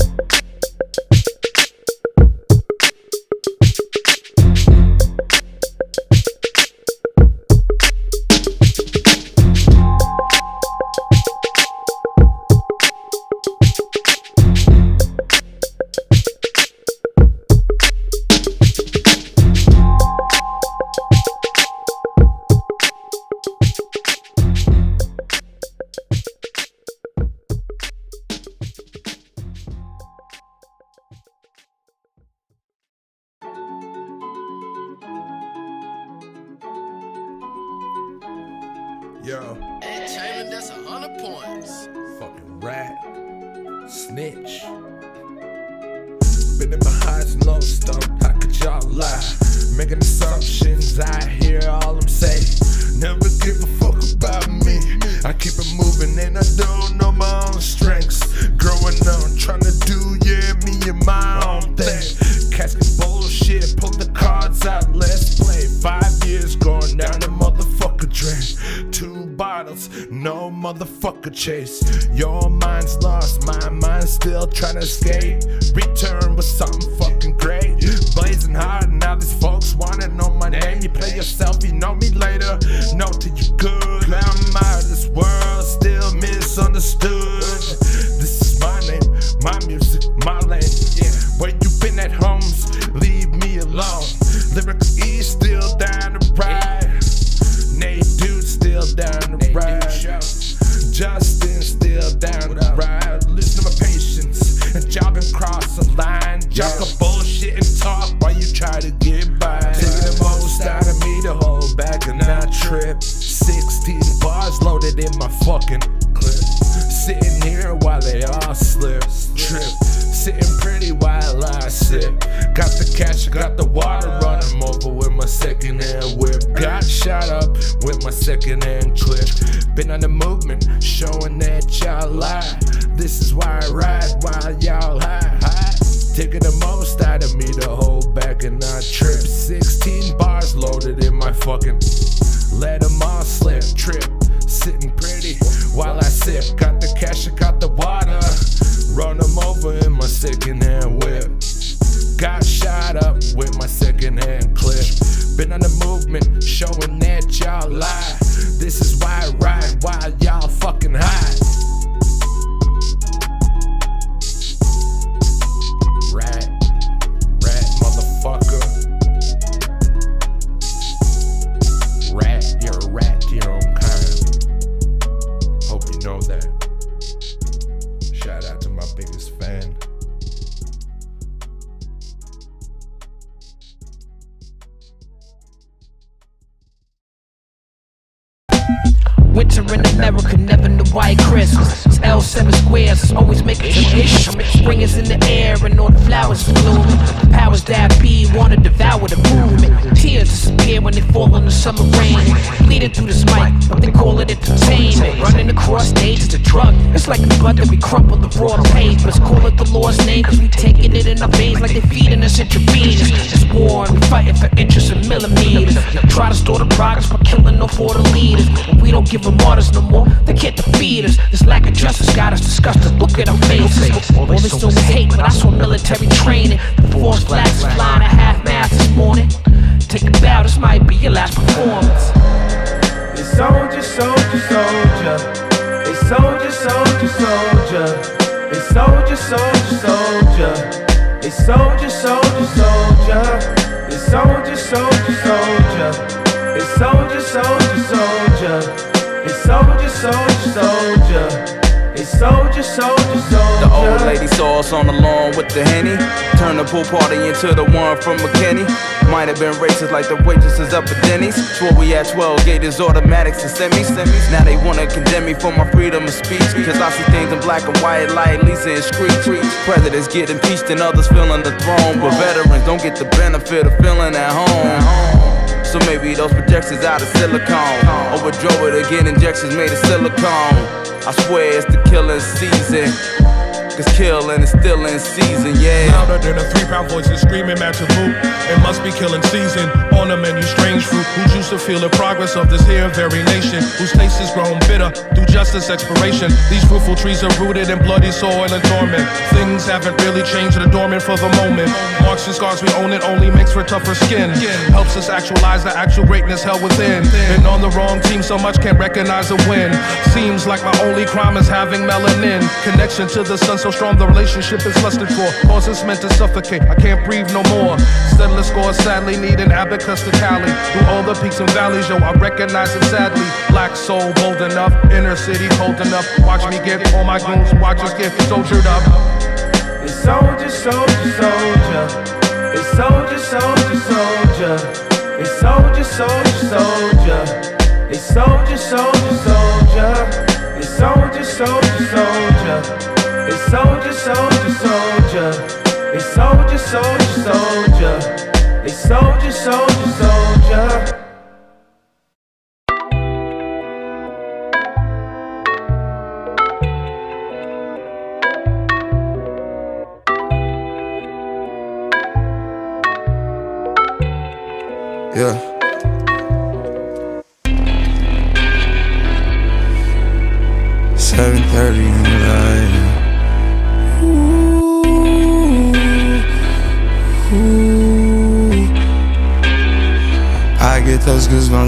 Chase. Your mind's lost, my mind's still trying to escape. Return with something fucking great. Blazing hard, now these folks wanna know my name. You play yourself, you know me later. Know that you good. 12 gators, automatics, and semis. semis. Now they wanna condemn me for my freedom of speech. Cause I see things in black and white like Lisa and Street. Presidents get impeached and others filling the throne. But veterans don't get the benefit of feeling at home. So maybe those projections out of silicone. Overdrove it again, injections made of silicone. I swear it's the killing season. Cause killing is still in season, yeah. Louder than a three pound voice is screaming match a boot. It must be killing season. On the menu, strange fruit. Who's used to feel the progress of this here very nation? Whose taste is grown bitter through justice expiration. These fruitful trees are rooted in bloody soil and torment. Things haven't really changed, they're dormant for the moment. Marks and scars, we own it, only makes for tougher skin. Helps us actualize the actual greatness held within. Been on the wrong team so much, can't recognize a win. Seems like my only crime is having melanin. Connection to the sun so strong, the relationship is lusted for. Cause it's meant to suffocate, I can't breathe no more. Steadless scores sadly need an abacus to tally. Through all the peaks and valleys, yo, I recognize it sadly. Black soul, bold enough, inner city cold enough. Watch me get all my goons, watch us get soldiered up. They soldier, soldier, soldier. They soldier, soldier, soldier. It's soldier, soldier, soldier. They soldier, soldier, soldier. They soldier, soldier, soldier. They soldier, soldier, soldier. They soldier, soldier, soldier. They soldier, soldier, soldier.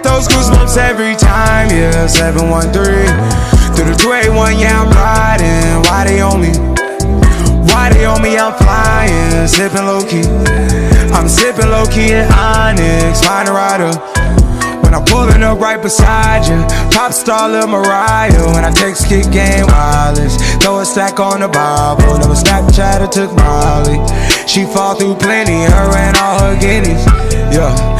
Get those goosebumps every time, yeah. 713 through the 281, yeah, I'm riding. Why they on me? Why they on me? I'm flying, sipping low key. I'm sipping low key in Onyx, find a rider. When I'm pulling up right beside you, pop star Lil Mariah. When I text kick game wireless, throw a stack on the Bible. Never Snapchat or took Molly. She fall through plenty, her and all her guineas. Yeah.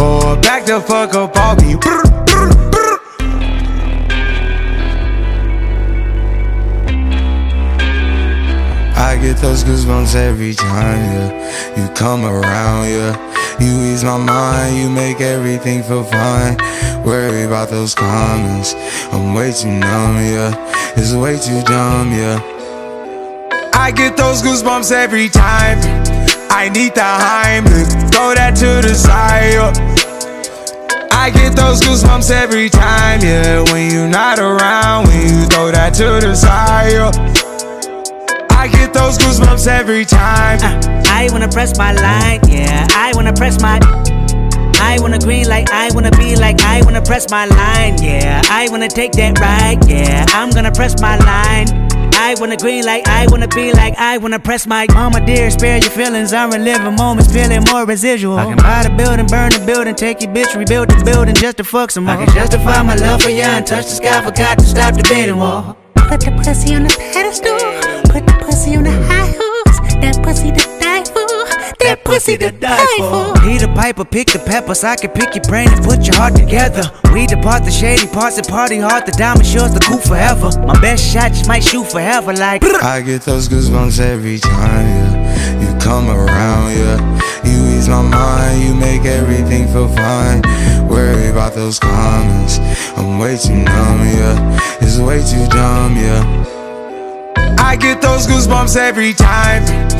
Or back the fuck up off me. I get those goosebumps every time, yeah. You come around, yeah. You ease my mind, you make everything feel fine. Worry about those comments. I'm way too numb, yeah. It's way too dumb, yeah. I get those goosebumps every time. I need the Heimlich, throw that to the side. I get those goosebumps every time, yeah. When you're not around, when you throw that to the side. I get those goosebumps every time. Uh, I wanna press my line, yeah. I wanna press my. I wanna green like I wanna be like I wanna press my line, yeah. I wanna take that ride, yeah. I'm gonna press my line. I wanna green like I wanna be like I wanna press my mama dear, spare your feelings. I'm reliving moments, feeling more residual. I can buy the building, burn the building, take your bitch, rebuild the building just to fuck some more. I can justify my love for you and touch the sky, forgot to stop the debating wall. Put the pussy on the pedestal. Put the pussy on the high horse. That pussy to die for. That pussy to die for. Peter Piper, pick the peppers. I can pick your brain and put your heart together. We depart the shady parts and party hard. The diamond shows the cool forever. My best shot just might shoot forever. Like I get those goosebumps every time, yeah. You come around, yeah. You ease my mind, you make everything feel fine. Worry about those comments. I'm way too numb, yeah. It's way too dumb, yeah. I get those goosebumps every time.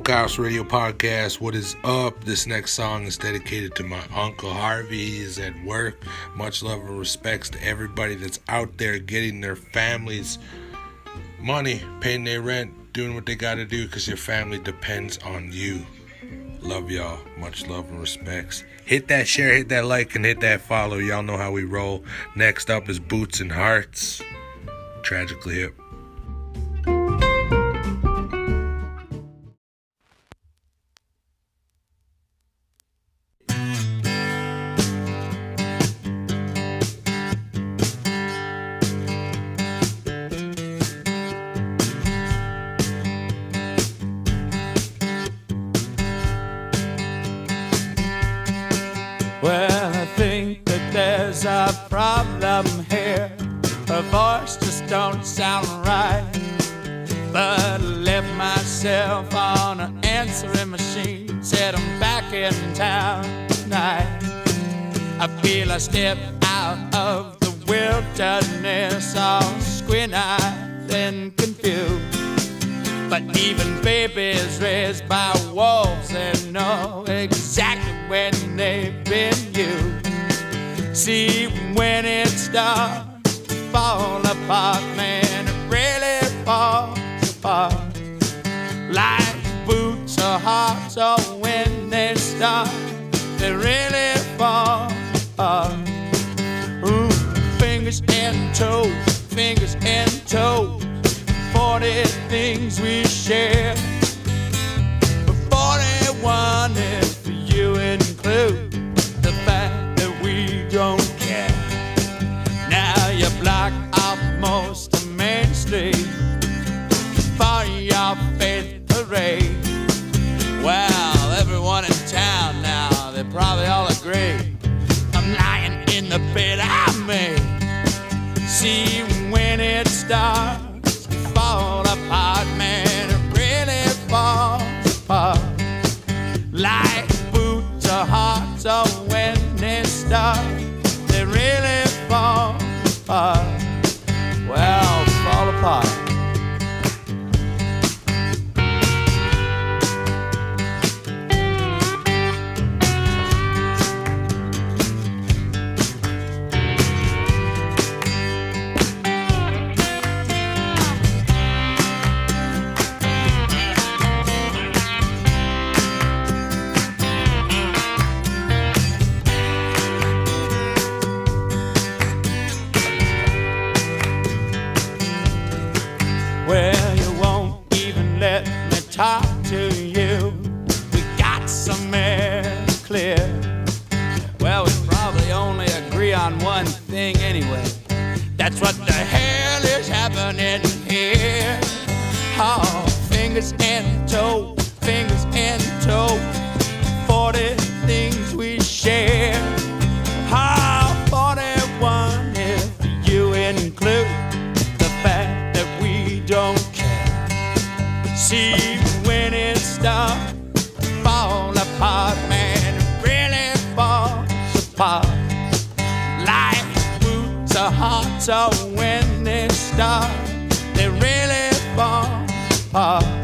Smokehouse Radio Podcast. What is up? This next song is dedicated to my Uncle Harvey. He is at work. Much love and respects to everybody that's out there getting their families money, paying their rent, doing what they got to do because your family depends on you. Love y'all. Much love and respects. Hit that share, hit that like, and hit that follow. Y'all know how we roll. Next up is Boots and Hearts. Tragically hip. Sound right. But I left myself on an answering machine. Said I'm back in town tonight. I feel I step out of the wilderness, all squint-eyed and confused. But even babies raised by wolves, they know exactly when they've been used. See, when it starts fall apart, man, it really falls apart. Like boots or hearts, or when they start, they really fall apart. Ooh, fingers and toes, fingers and toes. 40 things we share. But 41 is for you include most mainstream for your faith parade. Well, everyone in town now, they probably all agree. I'm lying in the bed I made. See when it starts to fall apart, man, it really falls apart. Like boots or hearts, or when it starts, they really fall apart. What the hell is happening here? Oh, fingers and So when they start, they really fall apart.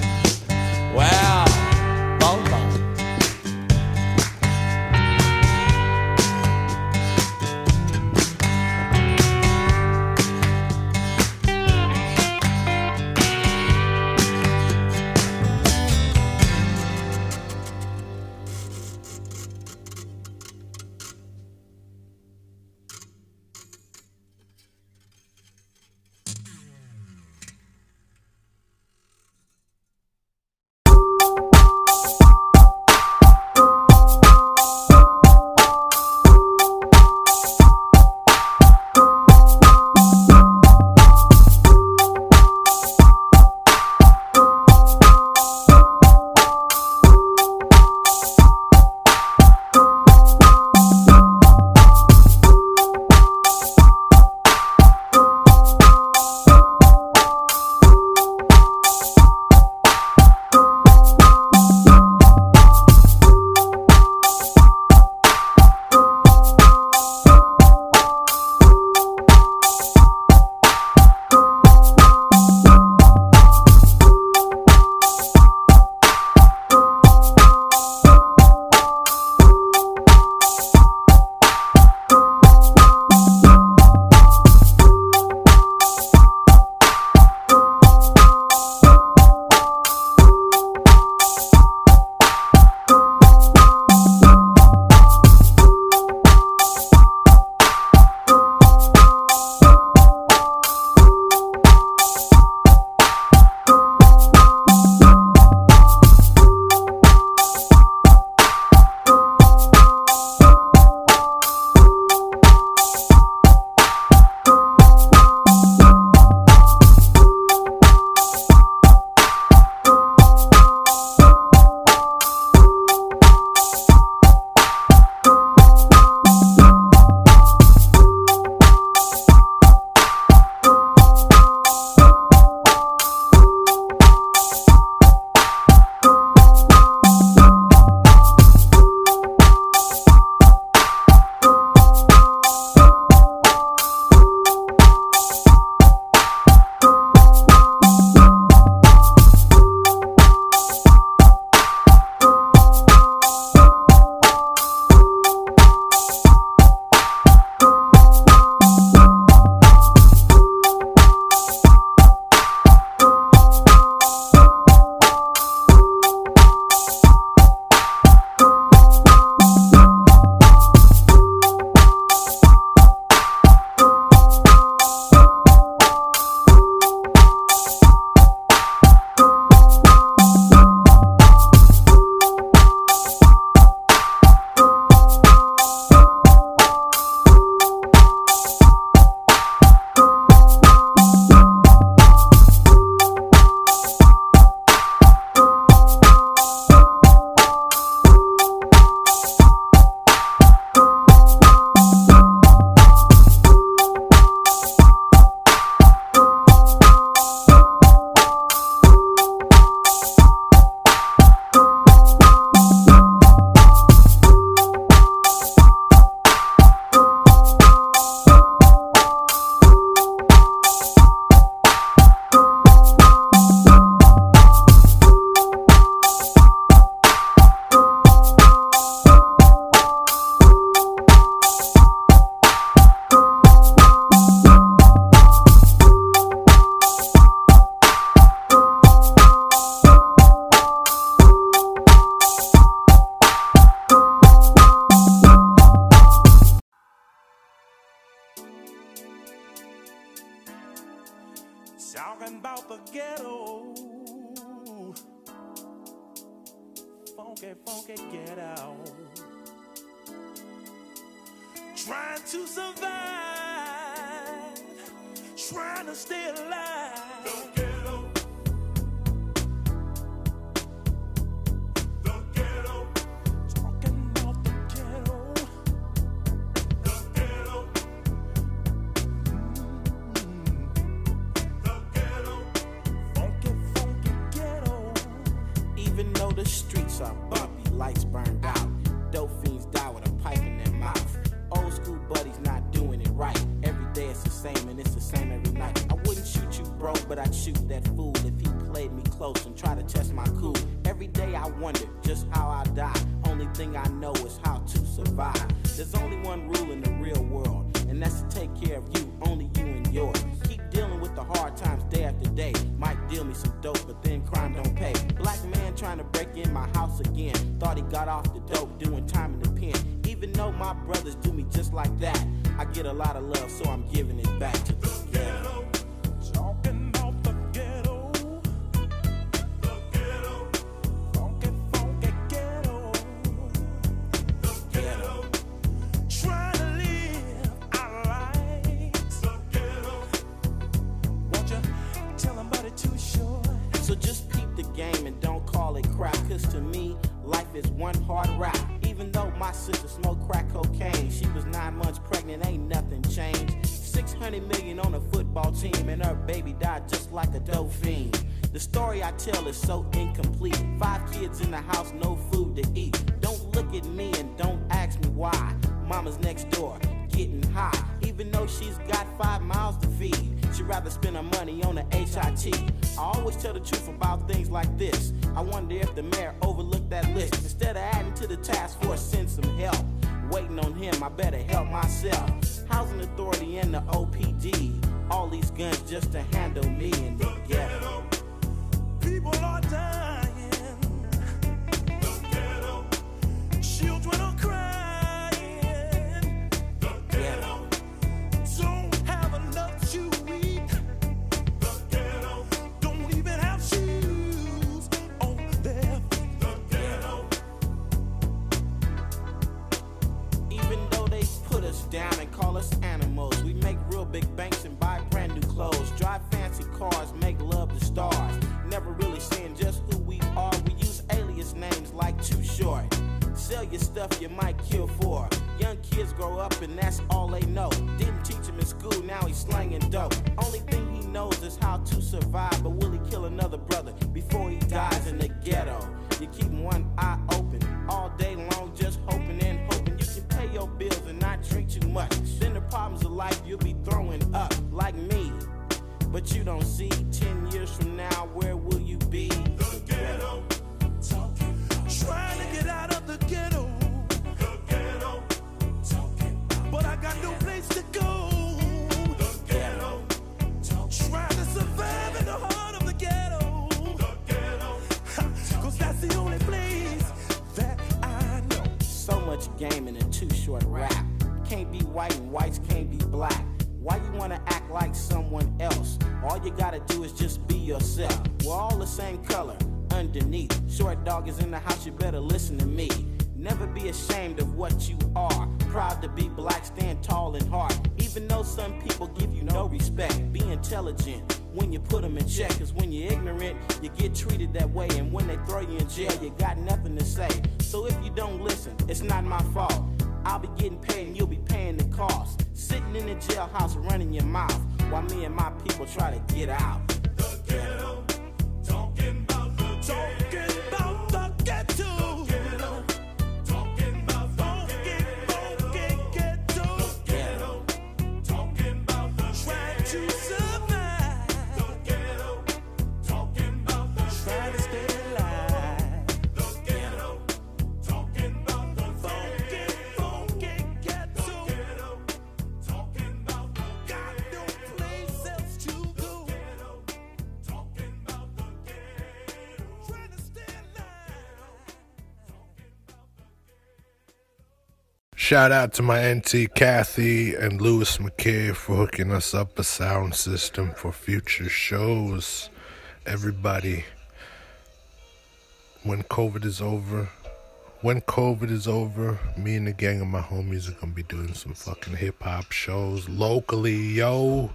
So Shout out to my auntie Kathy and Lewis McKay for hooking us up a sound system for future shows. Everybody, when COVID is over, when COVID is over, me and the gang of my homies are gonna be doing some fucking hip hop shows locally, yo.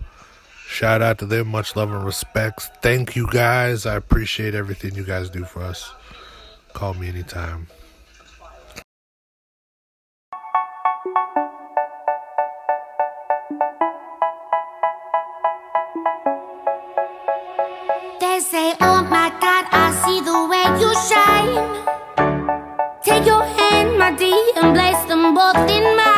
Shout out to them, much love and respects. Thank you guys. I appreciate everything you guys do for us. Call me anytime. Take your hand, my dear, and place them both in mine.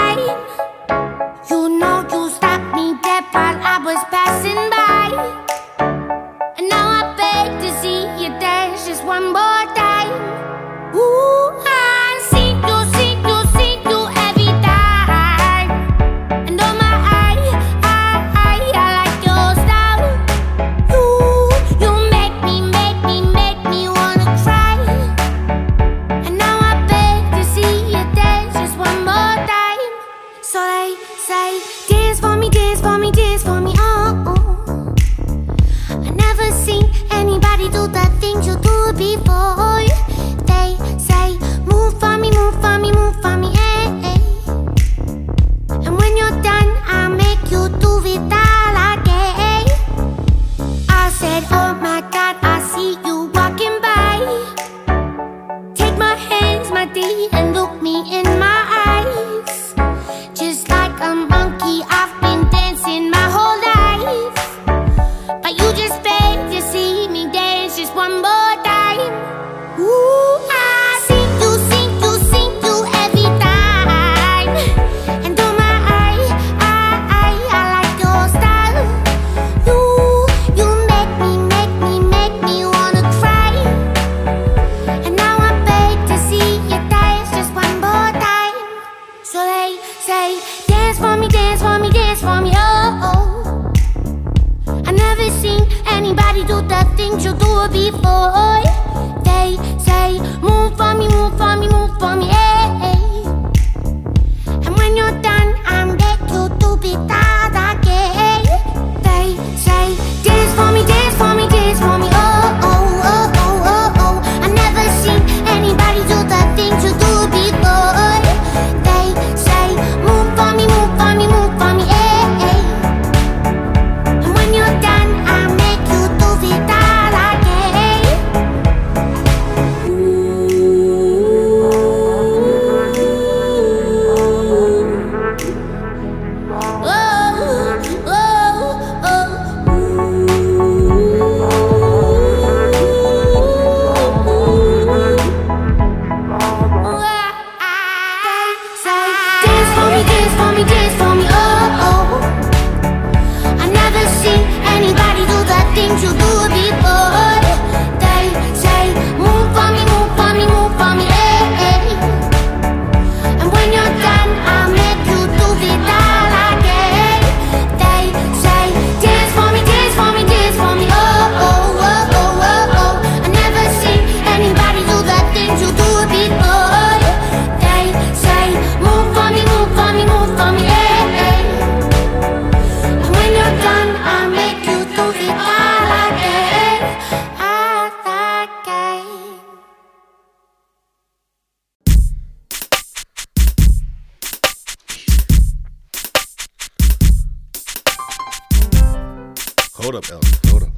Hold up, Elton. Hold up.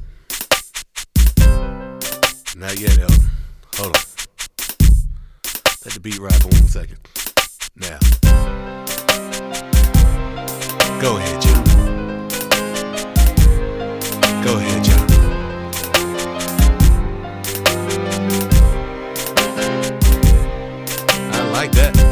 Not yet, Elton. Hold up. Let the beat ride for one second. Now. Go ahead, John. Go ahead, John. I like that.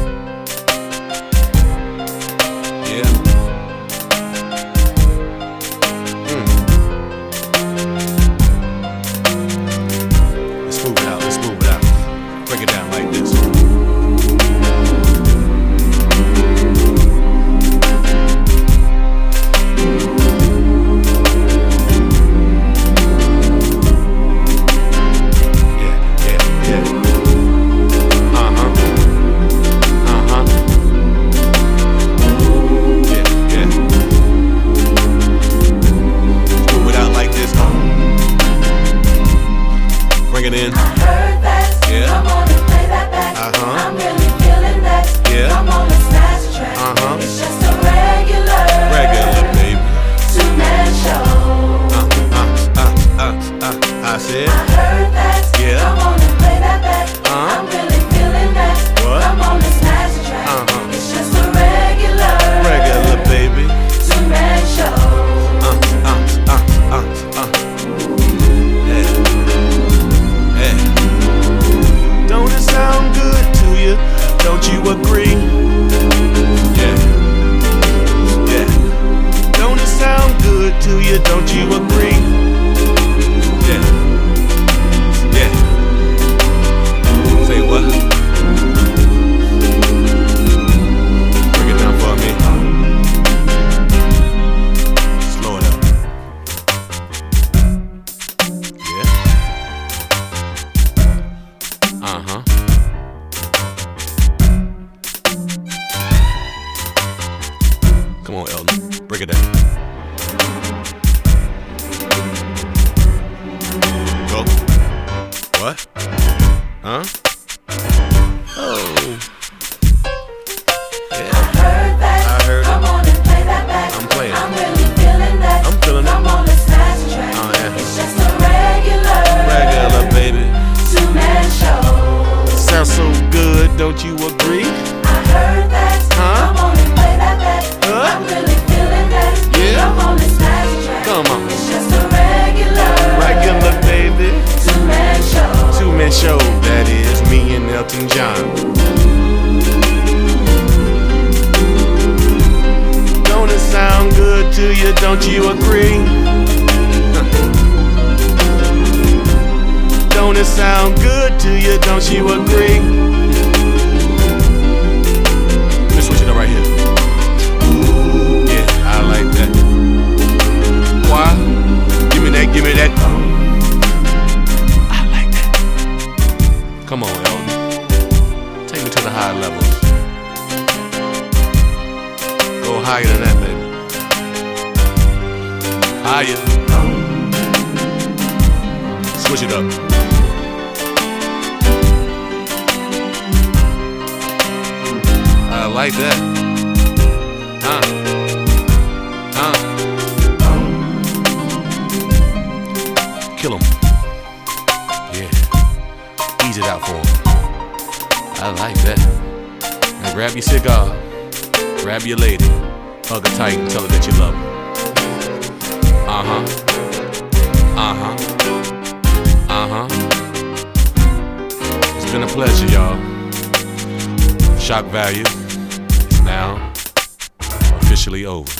Officially over.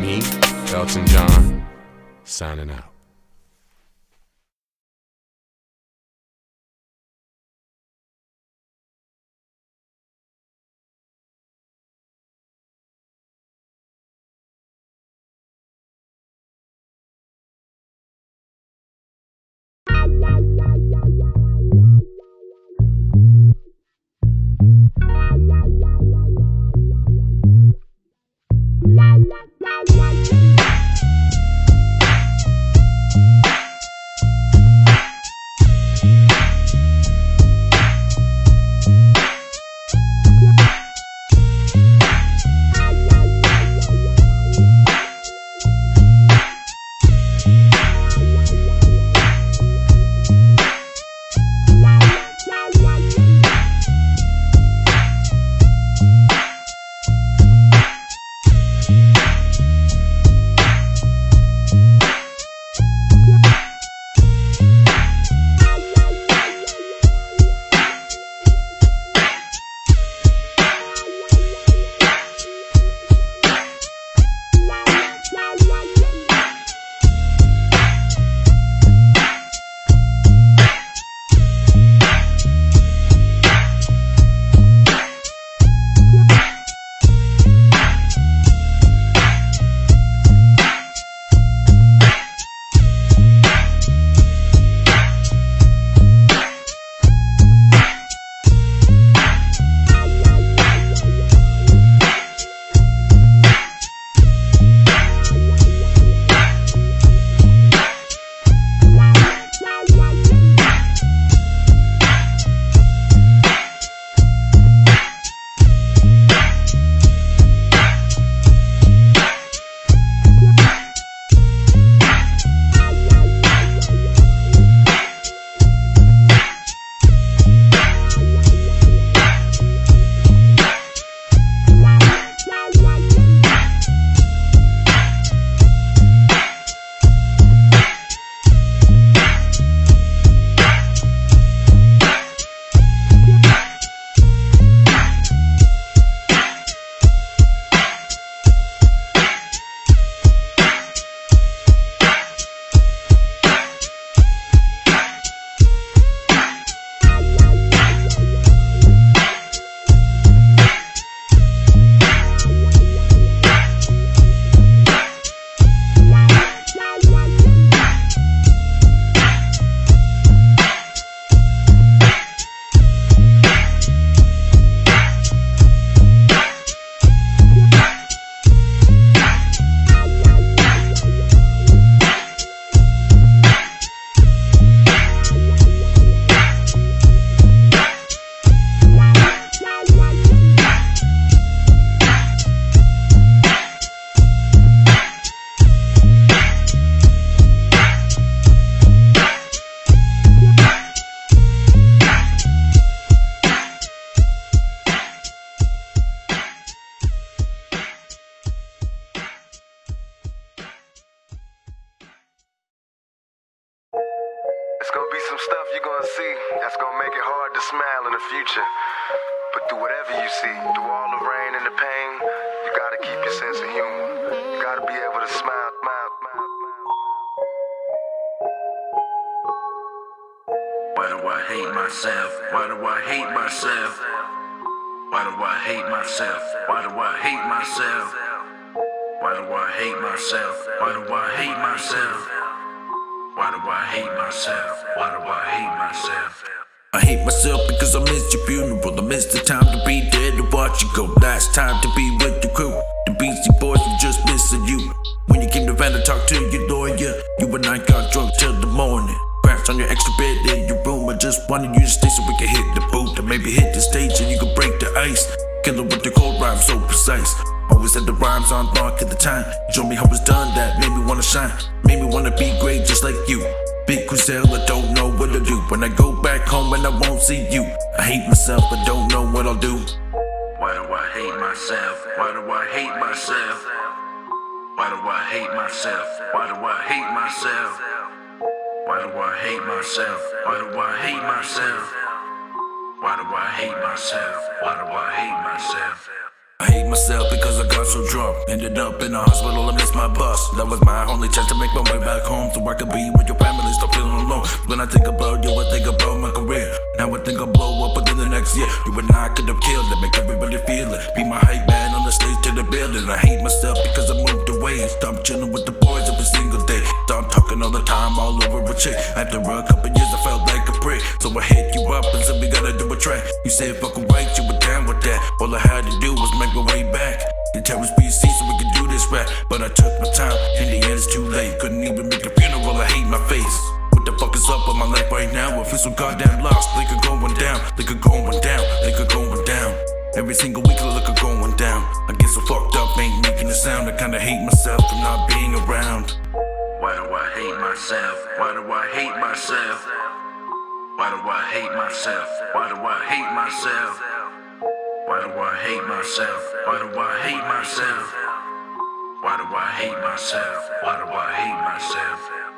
Me, Elton John, signing out. Time. Showed me how it's done, that made me wanna shine. Made me wanna be great just like you. Big I don't know what to do. When I go back home and I won't see you. I hate myself, I don't know what I'll do. Why do I hate myself? Why do I hate myself? Why do I hate myself? Why do I hate myself? Why do I hate myself? Why do I hate myself? Why do I hate myself? Why do I hate myself? I hate myself because I got so drunk. Ended up in the hospital, I missed my bus. That was my only chance to make my way back home so I could be with your family, stop feeling alone. When I think about you, I think about my career. Now I think I'll blow up within the next year. You and I could have killed it, make everybody feel it. Be my hype man on the stage to the building. I hate myself because I moved away. Stop chilling with the boys every single day. Stop talking all the time, all over a chick. After a couple years, I felt like a prick. So I hit you up and said we gotta do a track. You said fuck right, you were down with that. All I had to do was make my way back. The Terrace BC so we could do this rap. But I took my time, in the end it's too late. Couldn't even make a funeral, I hate my face. What the fuck is up with my life right now? I feel so goddamn lost. They could going down, they could going down, they could going down. Every single week, I look at going down. I get so fucked up, ain't making a sound. I kinda hate myself for not being around. Why do I hate myself? Why do I hate myself? Why do I hate myself? Why do I hate myself? Why do I hate myself? Why do I hate myself? Why do I hate myself? Why do I hate myself?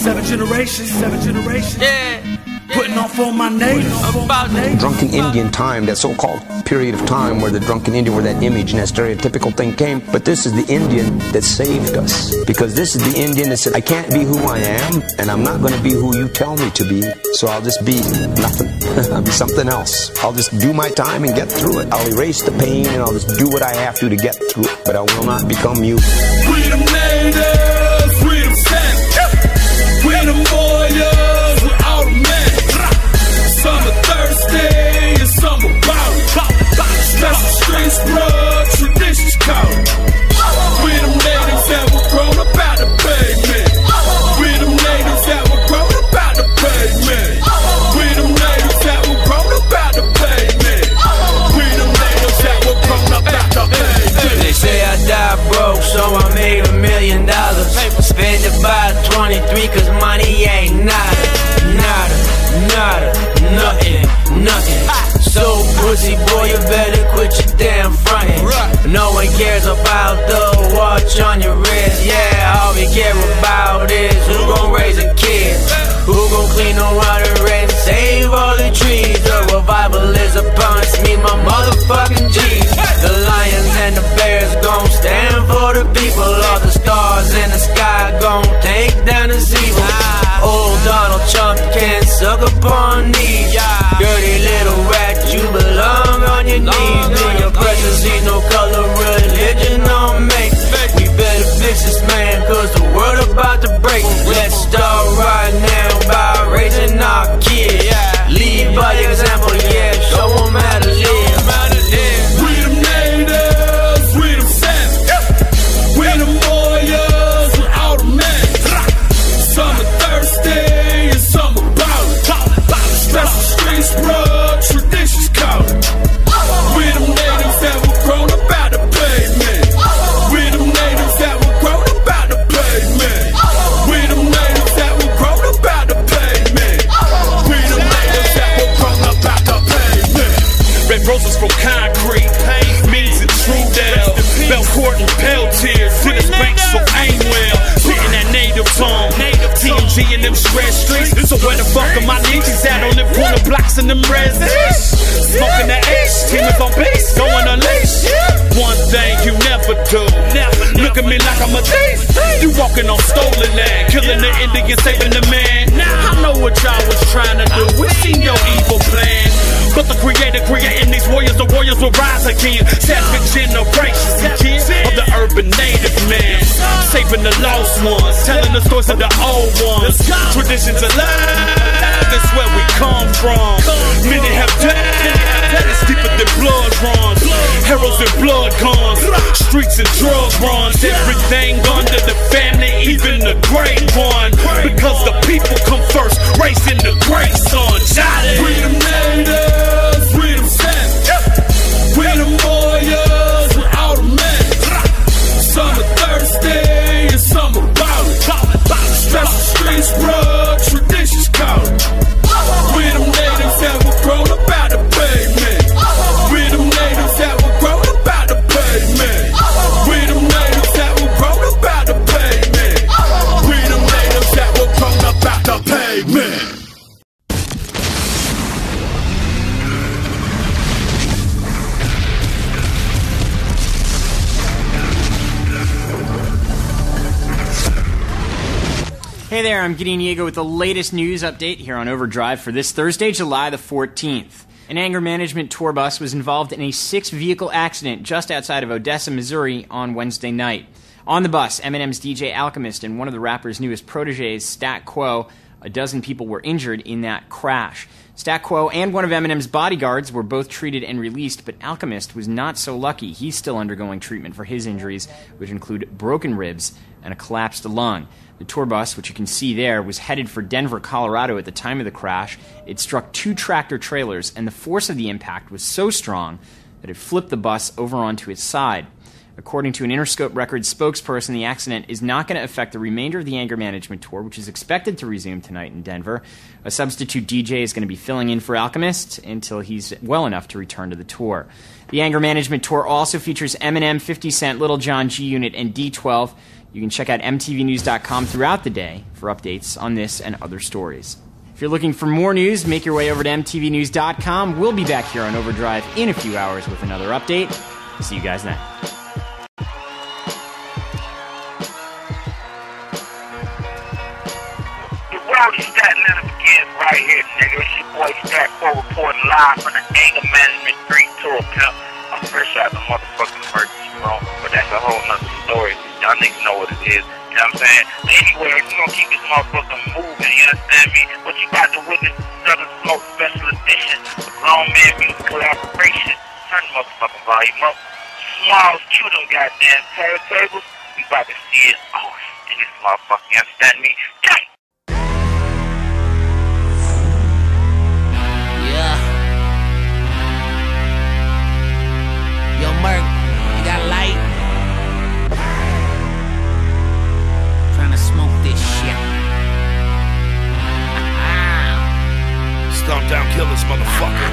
Seven generations, seven generations. Yeah. Putting on for my neighbors. Drunken Indian time, that so-called period of time where the drunken Indian, where that image and that stereotypical thing came. But this is the Indian that saved us. Because this is the Indian that said, I can't be who I am, and I'm not going to be who you tell me to be. So I'll just be nothing. (laughs) I'll be something else. I'll just do my time and get through it. I'll erase the pain and I'll just do what I have to to get through it. But I will not become you. Freedom natives, Blood, traditions code. Freedom natives that were grown the pavement. Freedom natives that were grown the pavement. Freedom natives that were grown the pavement. Freedom natives that were grown the pavement. They say I died broke, so I made a million dollars. Spend about 23, cause money ain't nada, nada, nada, nothing, nothing. So, pussy boy, you better quit your damn frontin'. No one cares about the watch on your wrist. Yeah, all we care about is who gon' raise a kid, who gon' clean the water and save all the trees. The revival is upon us, me, my motherfucking G's. The lions and the bears gon' stand for the people. All the stars in the sky gon' take down the zebra. Old Donald Trump can suck upon these. Belong on your knees. In presence needs no color, religion, or make. We better fix this man, cause the world about to break. Let's start right now by raising our kids. roses Traditions alive, that's where we come from. Many have died, it's deeper than blood runs. Heroes and blood guns, streets and drug runs. Everything under the family, even the great one. Because the people come first, raising the great Gideon Yago with the latest news update here on Overdrive for this Thursday, July the 14th. An anger management tour bus was involved in a six vehicle accident just outside of Odessa, Missouri on Wednesday night. On the bus, Eminem's DJ Alchemist and one of the rapper's newest proteges, Stat Quo, a dozen people were injured in that crash. Stat Quo and one of Eminem's bodyguards were both treated and released, but Alchemist was not so lucky. He's still undergoing treatment for his injuries, which include broken ribs and a collapsed lung. The tour bus, which you can see there, was headed for Denver, Colorado at the time of the crash. It struck two tractor trailers, and the force of the impact was so strong that it flipped the bus over onto its side. According to an Interscope Records spokesperson, the accident is not going to affect the remainder of the anger management tour, which is expected to resume tonight in Denver. A substitute DJ is going to be filling in for Alchemist until he's well enough to return to the tour. The anger management tour also features Eminem, 50 Cent, Little John, G Unit, and D12. You can check out MTVNews.com throughout the day for updates on this and other stories. If you're looking for more news, make your way over to MTVNews.com. We'll be back here on Overdrive in a few hours with another update. See you guys then. Right here, nigga. It's your boy Stat Quo reporting live from the Anger Management Street Tour, pimp. I'm fresh out the motherfucking emergency room, but that's a whole nother story. Y'all niggas know what it is. You know what I'm saying? Anyway, we're gonna keep this motherfucker moving, you understand me? What you about to witness Southern Smoke Special Edition, a grown man music collaboration. Turn the motherfucking volume up. Smalls, cue them goddamn turntables. We about to see it off in this motherfucker, you understand me? Tight! Stomp down killers, motherfucker.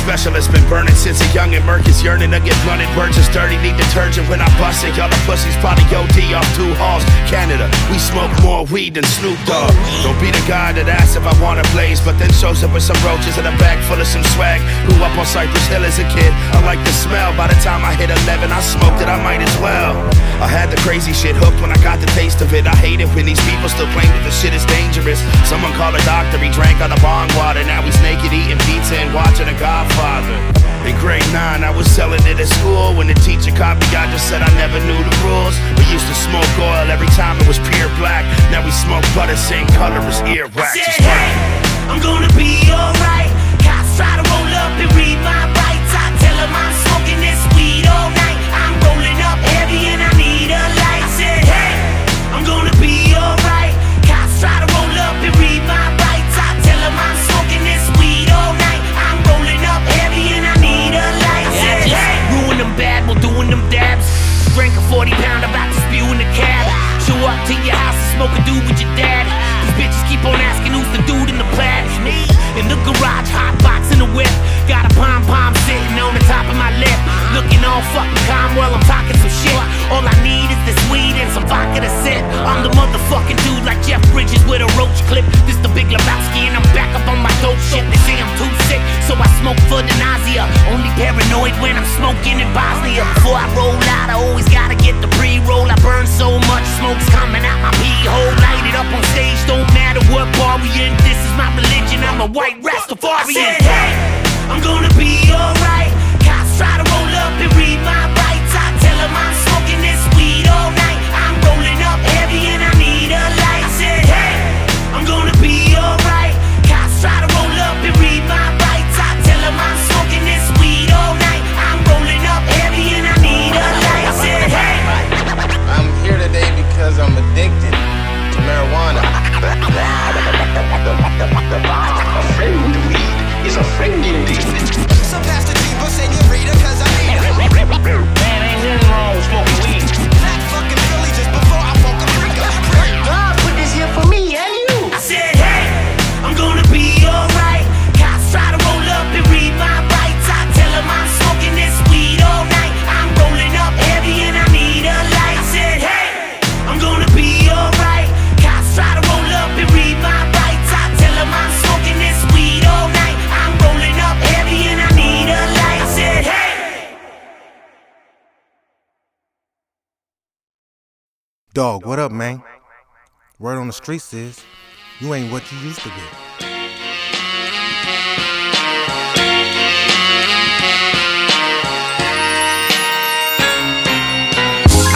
Specialist been burning since a young and Merc is yearning to get blunted. Words is dirty, need detergent when I bust it. Y'all the pussies probably OD off two halls. Canada, we smoke more weed than Snoop Dogg. Don't be the guy that asks if I wanna blaze, but then shows up with some roaches and a bag full of some swag. Grew up on Cypress Hill as a kid. I like the smell. By the time I hit 11, I smoked it, I might as well. I had the crazy shit hooked when I got the taste of it. I hate it when these people still claim that the shit is dangerous. Someone called a doctor, he drank out of bong water. Now he's naked eating pizza and watching a Godfather. In grade 9, I was selling it at school. When the teacher caught me, I just said I never knew the rules. We used to smoke oil every time it was pure black. Now we smoke butter, same color as earwax. It's fine. hey, I'm gonna be alright. Cops try to roll up and read my 40 pound about to spew in the cab. Show up to your house and smoke a dude with your dad. These bitches keep on asking who's the dude in the plaid. Me in the garage, hot box in the whip. Got a pom pom sitting on the top of my lip. Looking all fucking calm while I'm talking some shit. All I need is this weed and some vodka to sip. I'm the motherfucking dude like Jeff Bridges with a roach clip. This the Big Lebowski and I'm back up on my dope shit. They say I'm too sick, so I smoke for the nausea. Only paranoid when I'm smoking in Bosnia. Before I roll out, I always gotta get the pre-roll. I burn so much, smoke's coming out my pee hole. Light it up on stage, don't matter what bar we in. This is my religion. I'm a white Rastafarian. I said, hey, I'm gonna be alright. The body, a friend weed is a friend indeed. Dog, what up, man? Word on the streets is you ain't what you used to be.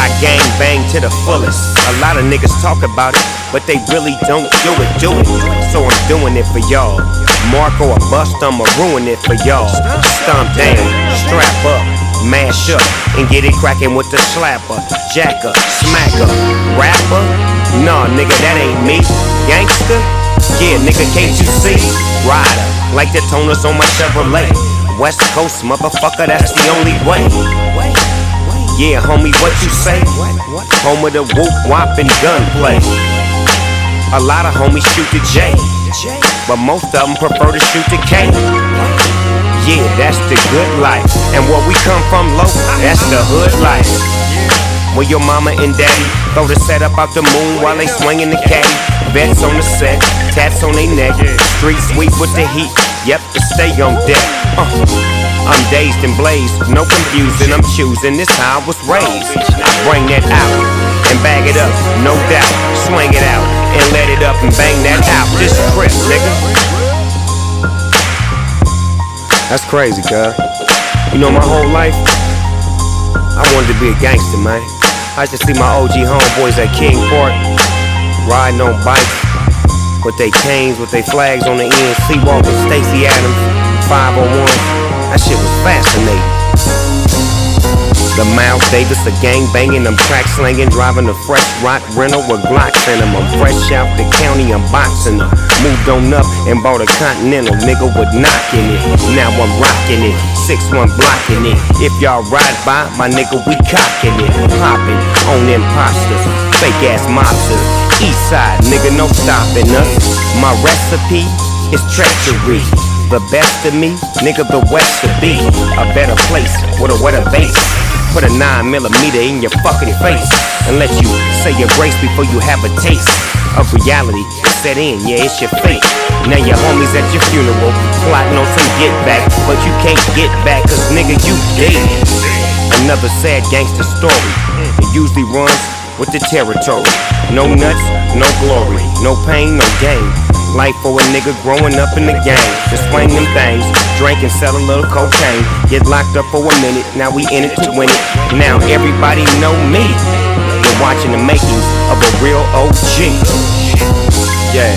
I gang bang to the fullest. A lot of niggas talk about it, but they really don't do it, do it. So I'm doing it for y'all. Marco or bust, I'ma ruin it for y'all. Stomp down, strap up, mash up, and get it cracking with the slapper, jacker, smacker, rapper. Nah, nigga, that ain't me. Gangster? Yeah, nigga, can't you see? Rider, like the toners on my Chevrolet. West Coast, motherfucker, that's the only way. Yeah, homie, what you say? Home of the whoop, whop, and gunplay. A lot of homies shoot the J, but most of them prefer to shoot the K. Yeah, that's the good life. And where we come from, low, that's the hood life. Where your mama and daddy throw the set up out the moon while they swinging the caddy. Vets on the set, tats on they neck. Street sweep with the heat, yep, to stay on deck. Uh. I'm dazed and blazed, no confusing, I'm choosing this how I was raised. I bring that out and bag it up, no doubt. Swing it out and let it up and bang that out. This crip, nigga. That's crazy, cuz. You know, my whole life, I wanted to be a gangster, man. I used to see my OG homeboys at King Park riding on bikes with their canes, with their flags on the end. Seawalker, Stacy Adams, 501. That shit was fascinating. The Miles Davis, a gang banging, I'm track slanging, driving a fresh rock rental with Glocks in them. I'm fresh out the county, I'm boxing them. Moved on up and bought a Continental, nigga with knocking it. Now I'm rocking it, 6-1 blocking it. If y'all ride by, my nigga, we cocking it. Popping on imposters, fake ass mobsters. East side, nigga, no stopping us. My recipe is treachery. The best of me, nigga, the west to be. A better place with a wetter base. Put a 9 millimeter in your fucking face and let you say your grace before you have a taste of reality set in. Yeah, it's your fate. Now your homies at your funeral plotting on some get back, but you can't get back cause nigga you dead. Another sad gangster story. It usually runs with the territory. No nuts, no glory, no pain, no gain. Life for a nigga growing up in the game. Just swing them things, drink and sell a little cocaine. Get locked up for a minute, now we in it to win it. Now everybody know me. You're watching the makings of a real OG. Yeah.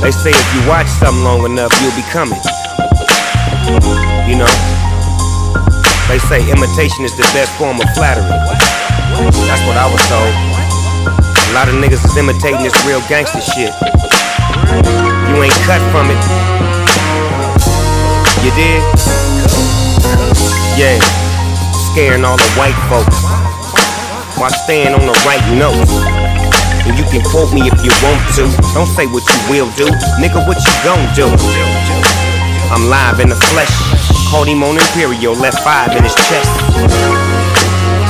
They say if you watch something long enough, you'll become it. You know? They say imitation is the best form of flattery. That's what I was told. A lot of niggas is imitating this real gangster shit. You ain't cut from it. You did? Yeah. Scaring all the white folks. While staying on the right note. And you can quote me if you want to. Don't say what you will do. Nigga, what you gon' do? I'm live in the flesh. Caught him on Imperial, left five in his chest.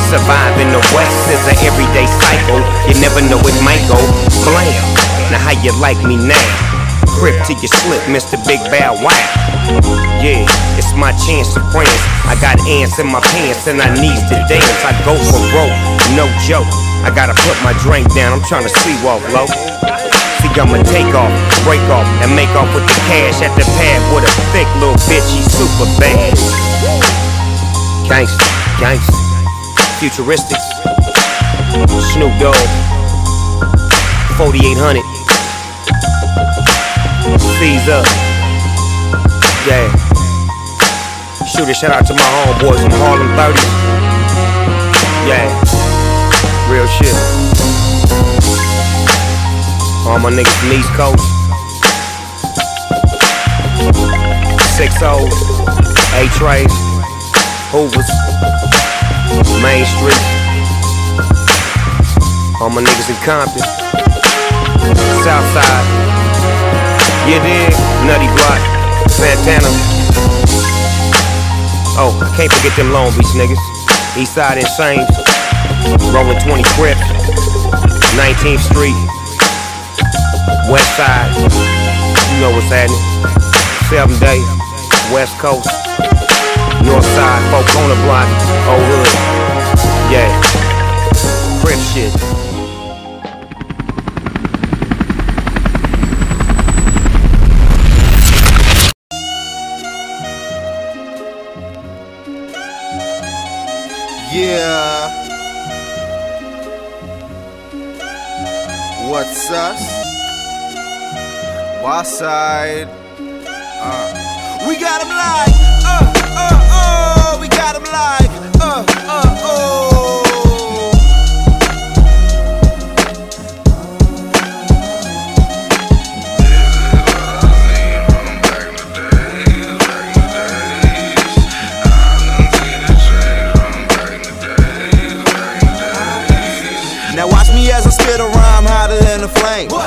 Survive in the West is an everyday cycle. You never know it might go blam. Now how you like me now? Crip to your slip, Mr. Big Bow Wow. Yeah, It's my chance to prance. I got ants in my pants and I needs to dance. I go for broke, no joke. I gotta put my drink down. I'm trying to sleepwalk low. See, I'ma take off, break off, and make off with the cash at the pad with a thick little bitch. She's super bad. Gangsta, gangsta, futuristics. Snoop Dogg, 4800. Caesar, yeah. Shoot a shout out to my homeboys from Harlem 30. Yeah, real shit. All my niggas from East Coast. Six O's, Eight Trays, Hoovers, Main Street. All my niggas in Compton, Southside. You dig? Nutty Block, Santana. Oh, I can't forget them Long Beach niggas. Eastside Insane, Rolling 20 Crip, 19th Street, West Side. You know what's happening. Seven Day, West Coast, North Side, Four Corner Block, Old Hood. Yeah, Crip shit. Yeah. What's us? West side. Uh. We got 'em live. Uh, uh, uh. We got 'em live. Uh,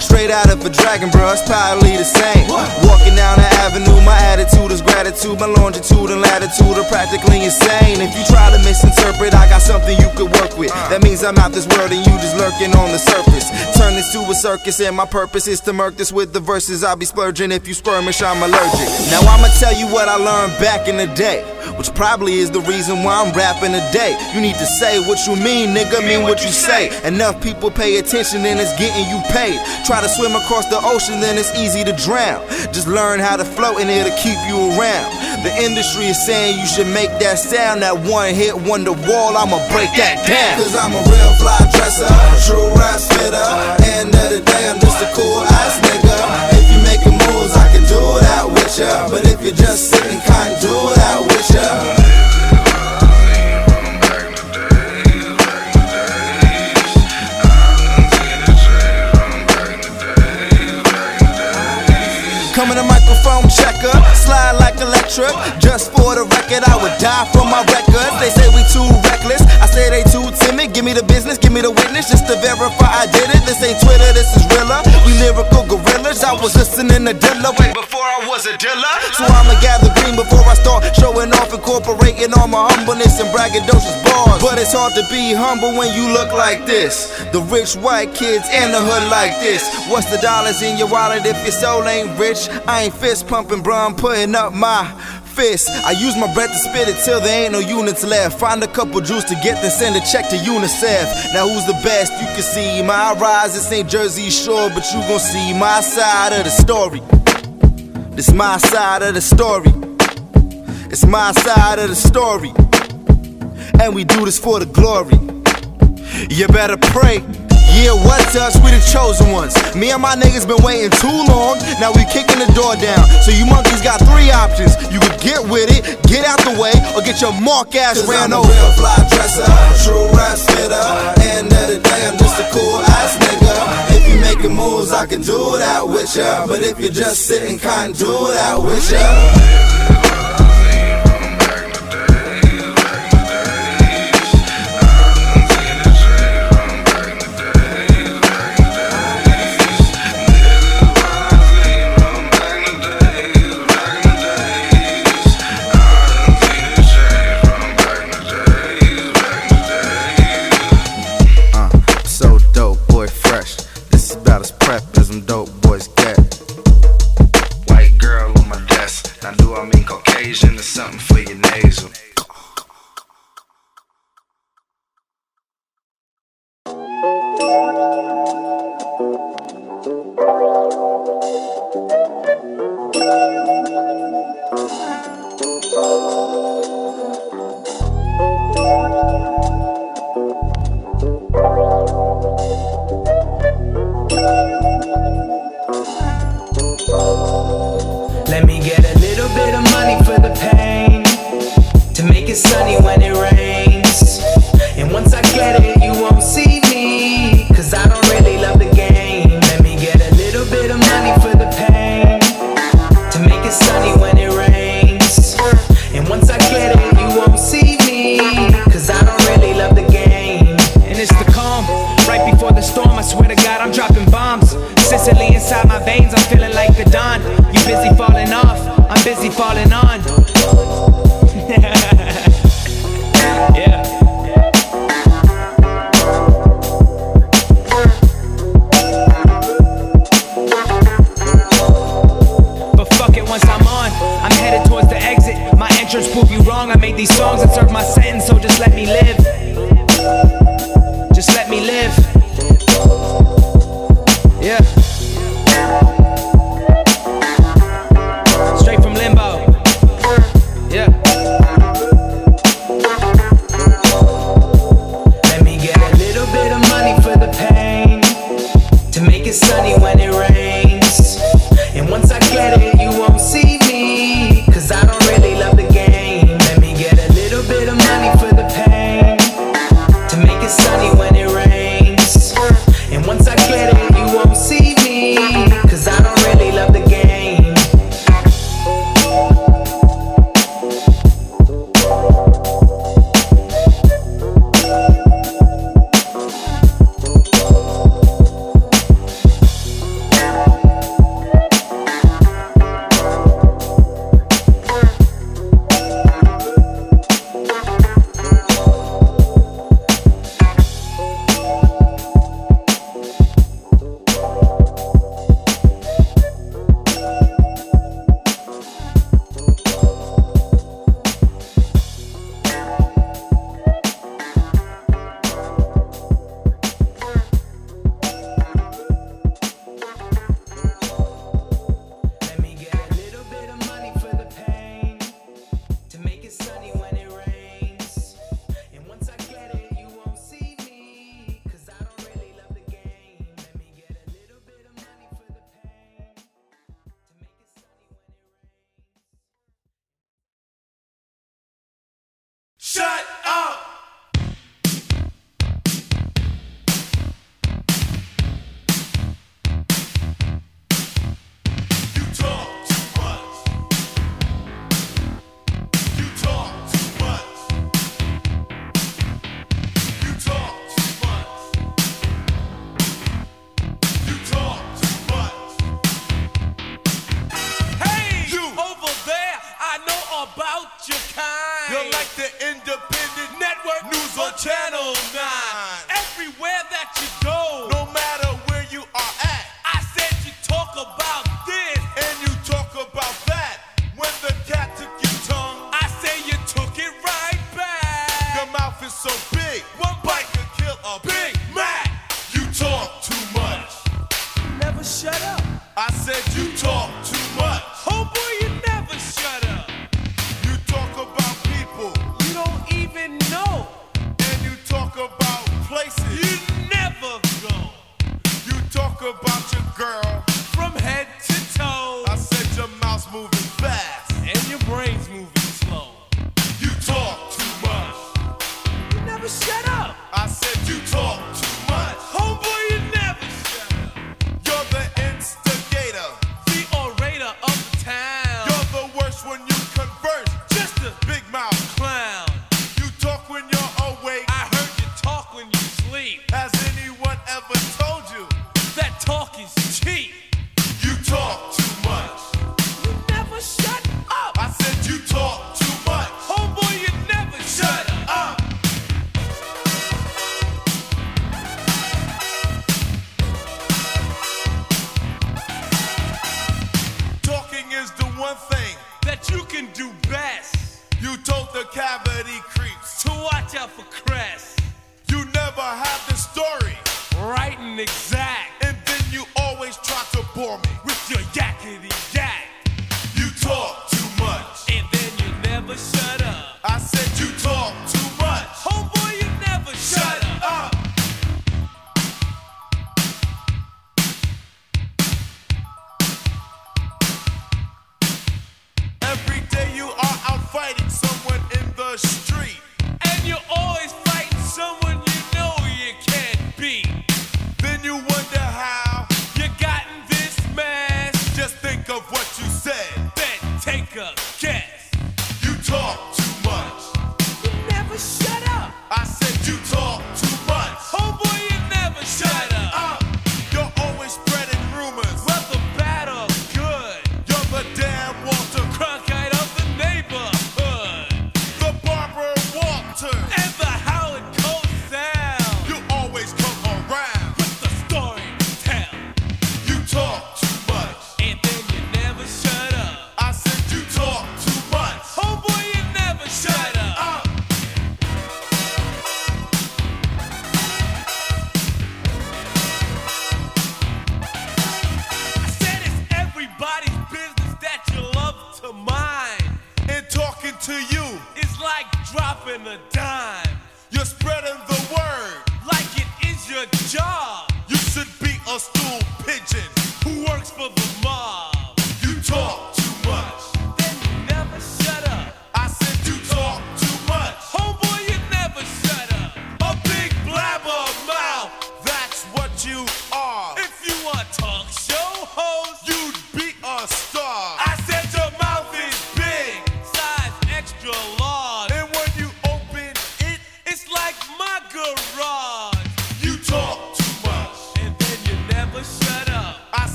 Straight out of a dragon, bro, it's probably the same. Walking down the avenue, my attitude is gratitude. My longitude and latitude are practically insane. If you try to misinterpret, I got something you could work with. That means I'm out this world and you just lurking on the surface. Turn this to a circus, and my purpose is to murk this with the verses. I'll be splurging if you skirmish, I'm allergic. Now I'ma tell you what I learned back in the day. Which probably is the reason why I'm rapping today. You need to say what you mean, nigga, mean what you say. Enough people pay attention, and it's getting you paid. Try to swim across the ocean, then it's easy to drown. Just learn how to float and it'll keep you around. The industry is saying you should make that sound. That one hit wonder wall, I'ma break that down. Cause I'm a real fly dresser, true rap spitter. End of the day, I'm just a cool ass nigga. If you making moves, I can do that with ya. But if you're just sitting, can't do that with ya. Slide electric. Just for the record, I would die for my records. They say we too reckless. I say they too timid. Give me the business, give me the witness, just to verify I did it. This ain't Twitter, this is realer. We lyrical gorillas. I was listening to Dilla way before I was a dealer. So I'ma gather green before I start showing off, incorporating all my humbleness and braggadocious bars. But it's hard to be humble when you look like this. The rich white kids in the hood like this. What's the dollars in your wallet if your soul ain't rich? I ain't fist pumping, bro. I'm putting up my fist. I use my breath to spit it till there ain't no units left. Find a couple Jews to get, then send a check to UNICEF. Now who's the best? You can see my rise. This ain't Jersey Shore, but you gon' see my side of the story. This my side of the story. It's my side of the story. And we do this for the glory. You better pray. Yeah, what's us? We the chosen ones. Me and my niggas been waiting too long. Now we kicking the door down. So you monkeys got three options. You could get with it, get out the way, or get your mark ass ran I'm over. a real fly dresser, true rap spitter. End of the day, I'm just a cool ass nigga. If you making moves, I can do that with ya. But if you're just sitting, can't do that with ya.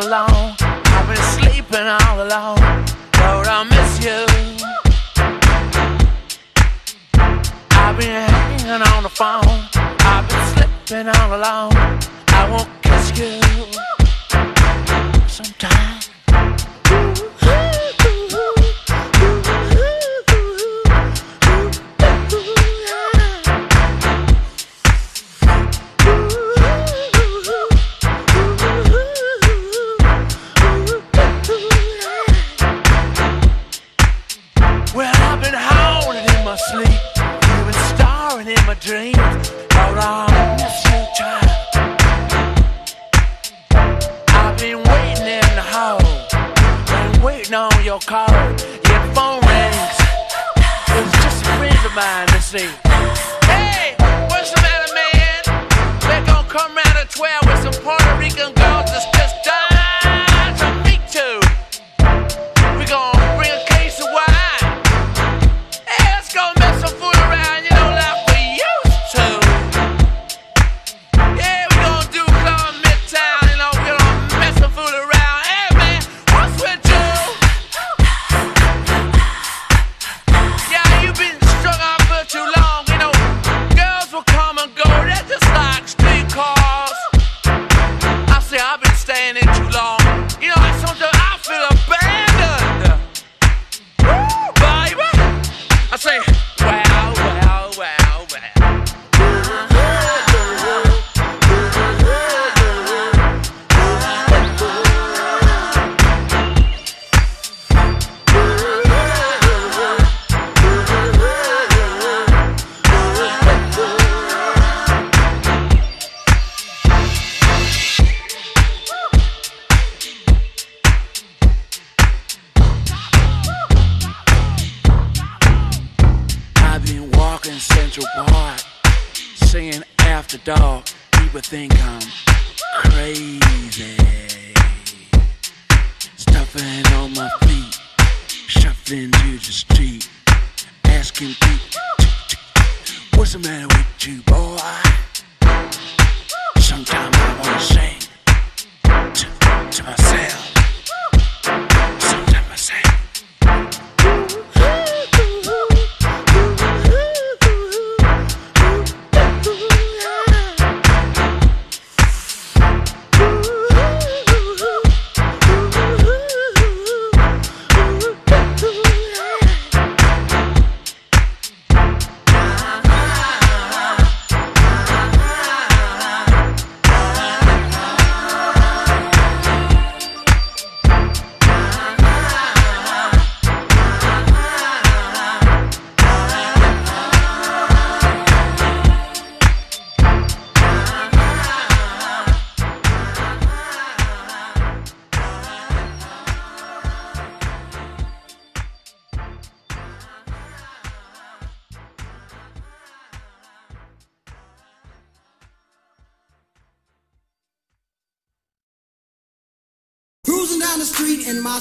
so long. waiting on your call. Your phone rings. It's just a friend of mine Let's see. Hey, what's the matter, man? They're gonna come round at 12 with some Puerto Rican girls that's just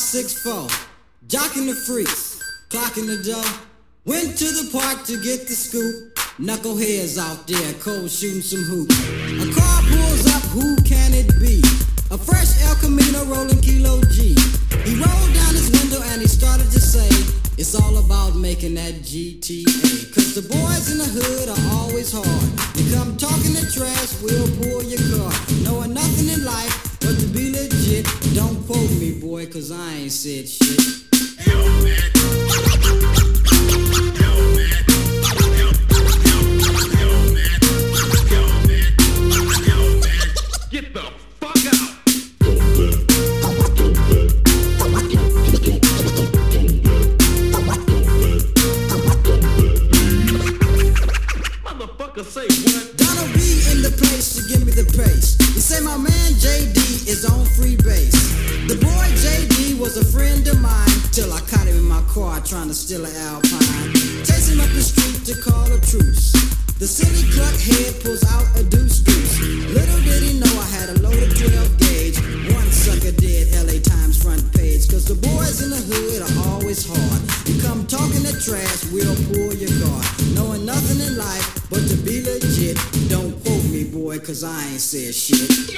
street four, my 6'4, jocking the freaks, clocking the dough. Went to the park to get the scoop. Knuckleheads out there, cold shooting some hoops. A car pulls up, who can it be? A fresh El Camino rolling Kilo G. He rolled down his window and he started to say, It's all about making that GTA. Cause the boys in the hood are always hard. You come talking the trash, we'll pull your car. Knowing nothing in life but to be legit. Don't quote me, boy, cause I ain't said shit. Get the fuck out. Motherfucker say what? In the place to give me the pace. You say my man JD is on free base. The boy JD was a friend of mine till I caught him in my car trying to steal an Alpine. Chase him up the street to call a truce. The silly cluck head pulls out a deuce deuce. Little did he know I had a loaded 12 gauge. One sucker did LA Times front page. Cause the boys in the hood are always hard. You come talking the trash, we'll pull your guard. Knowing nothing in life but to be legit. Don't cause I ain't said shit.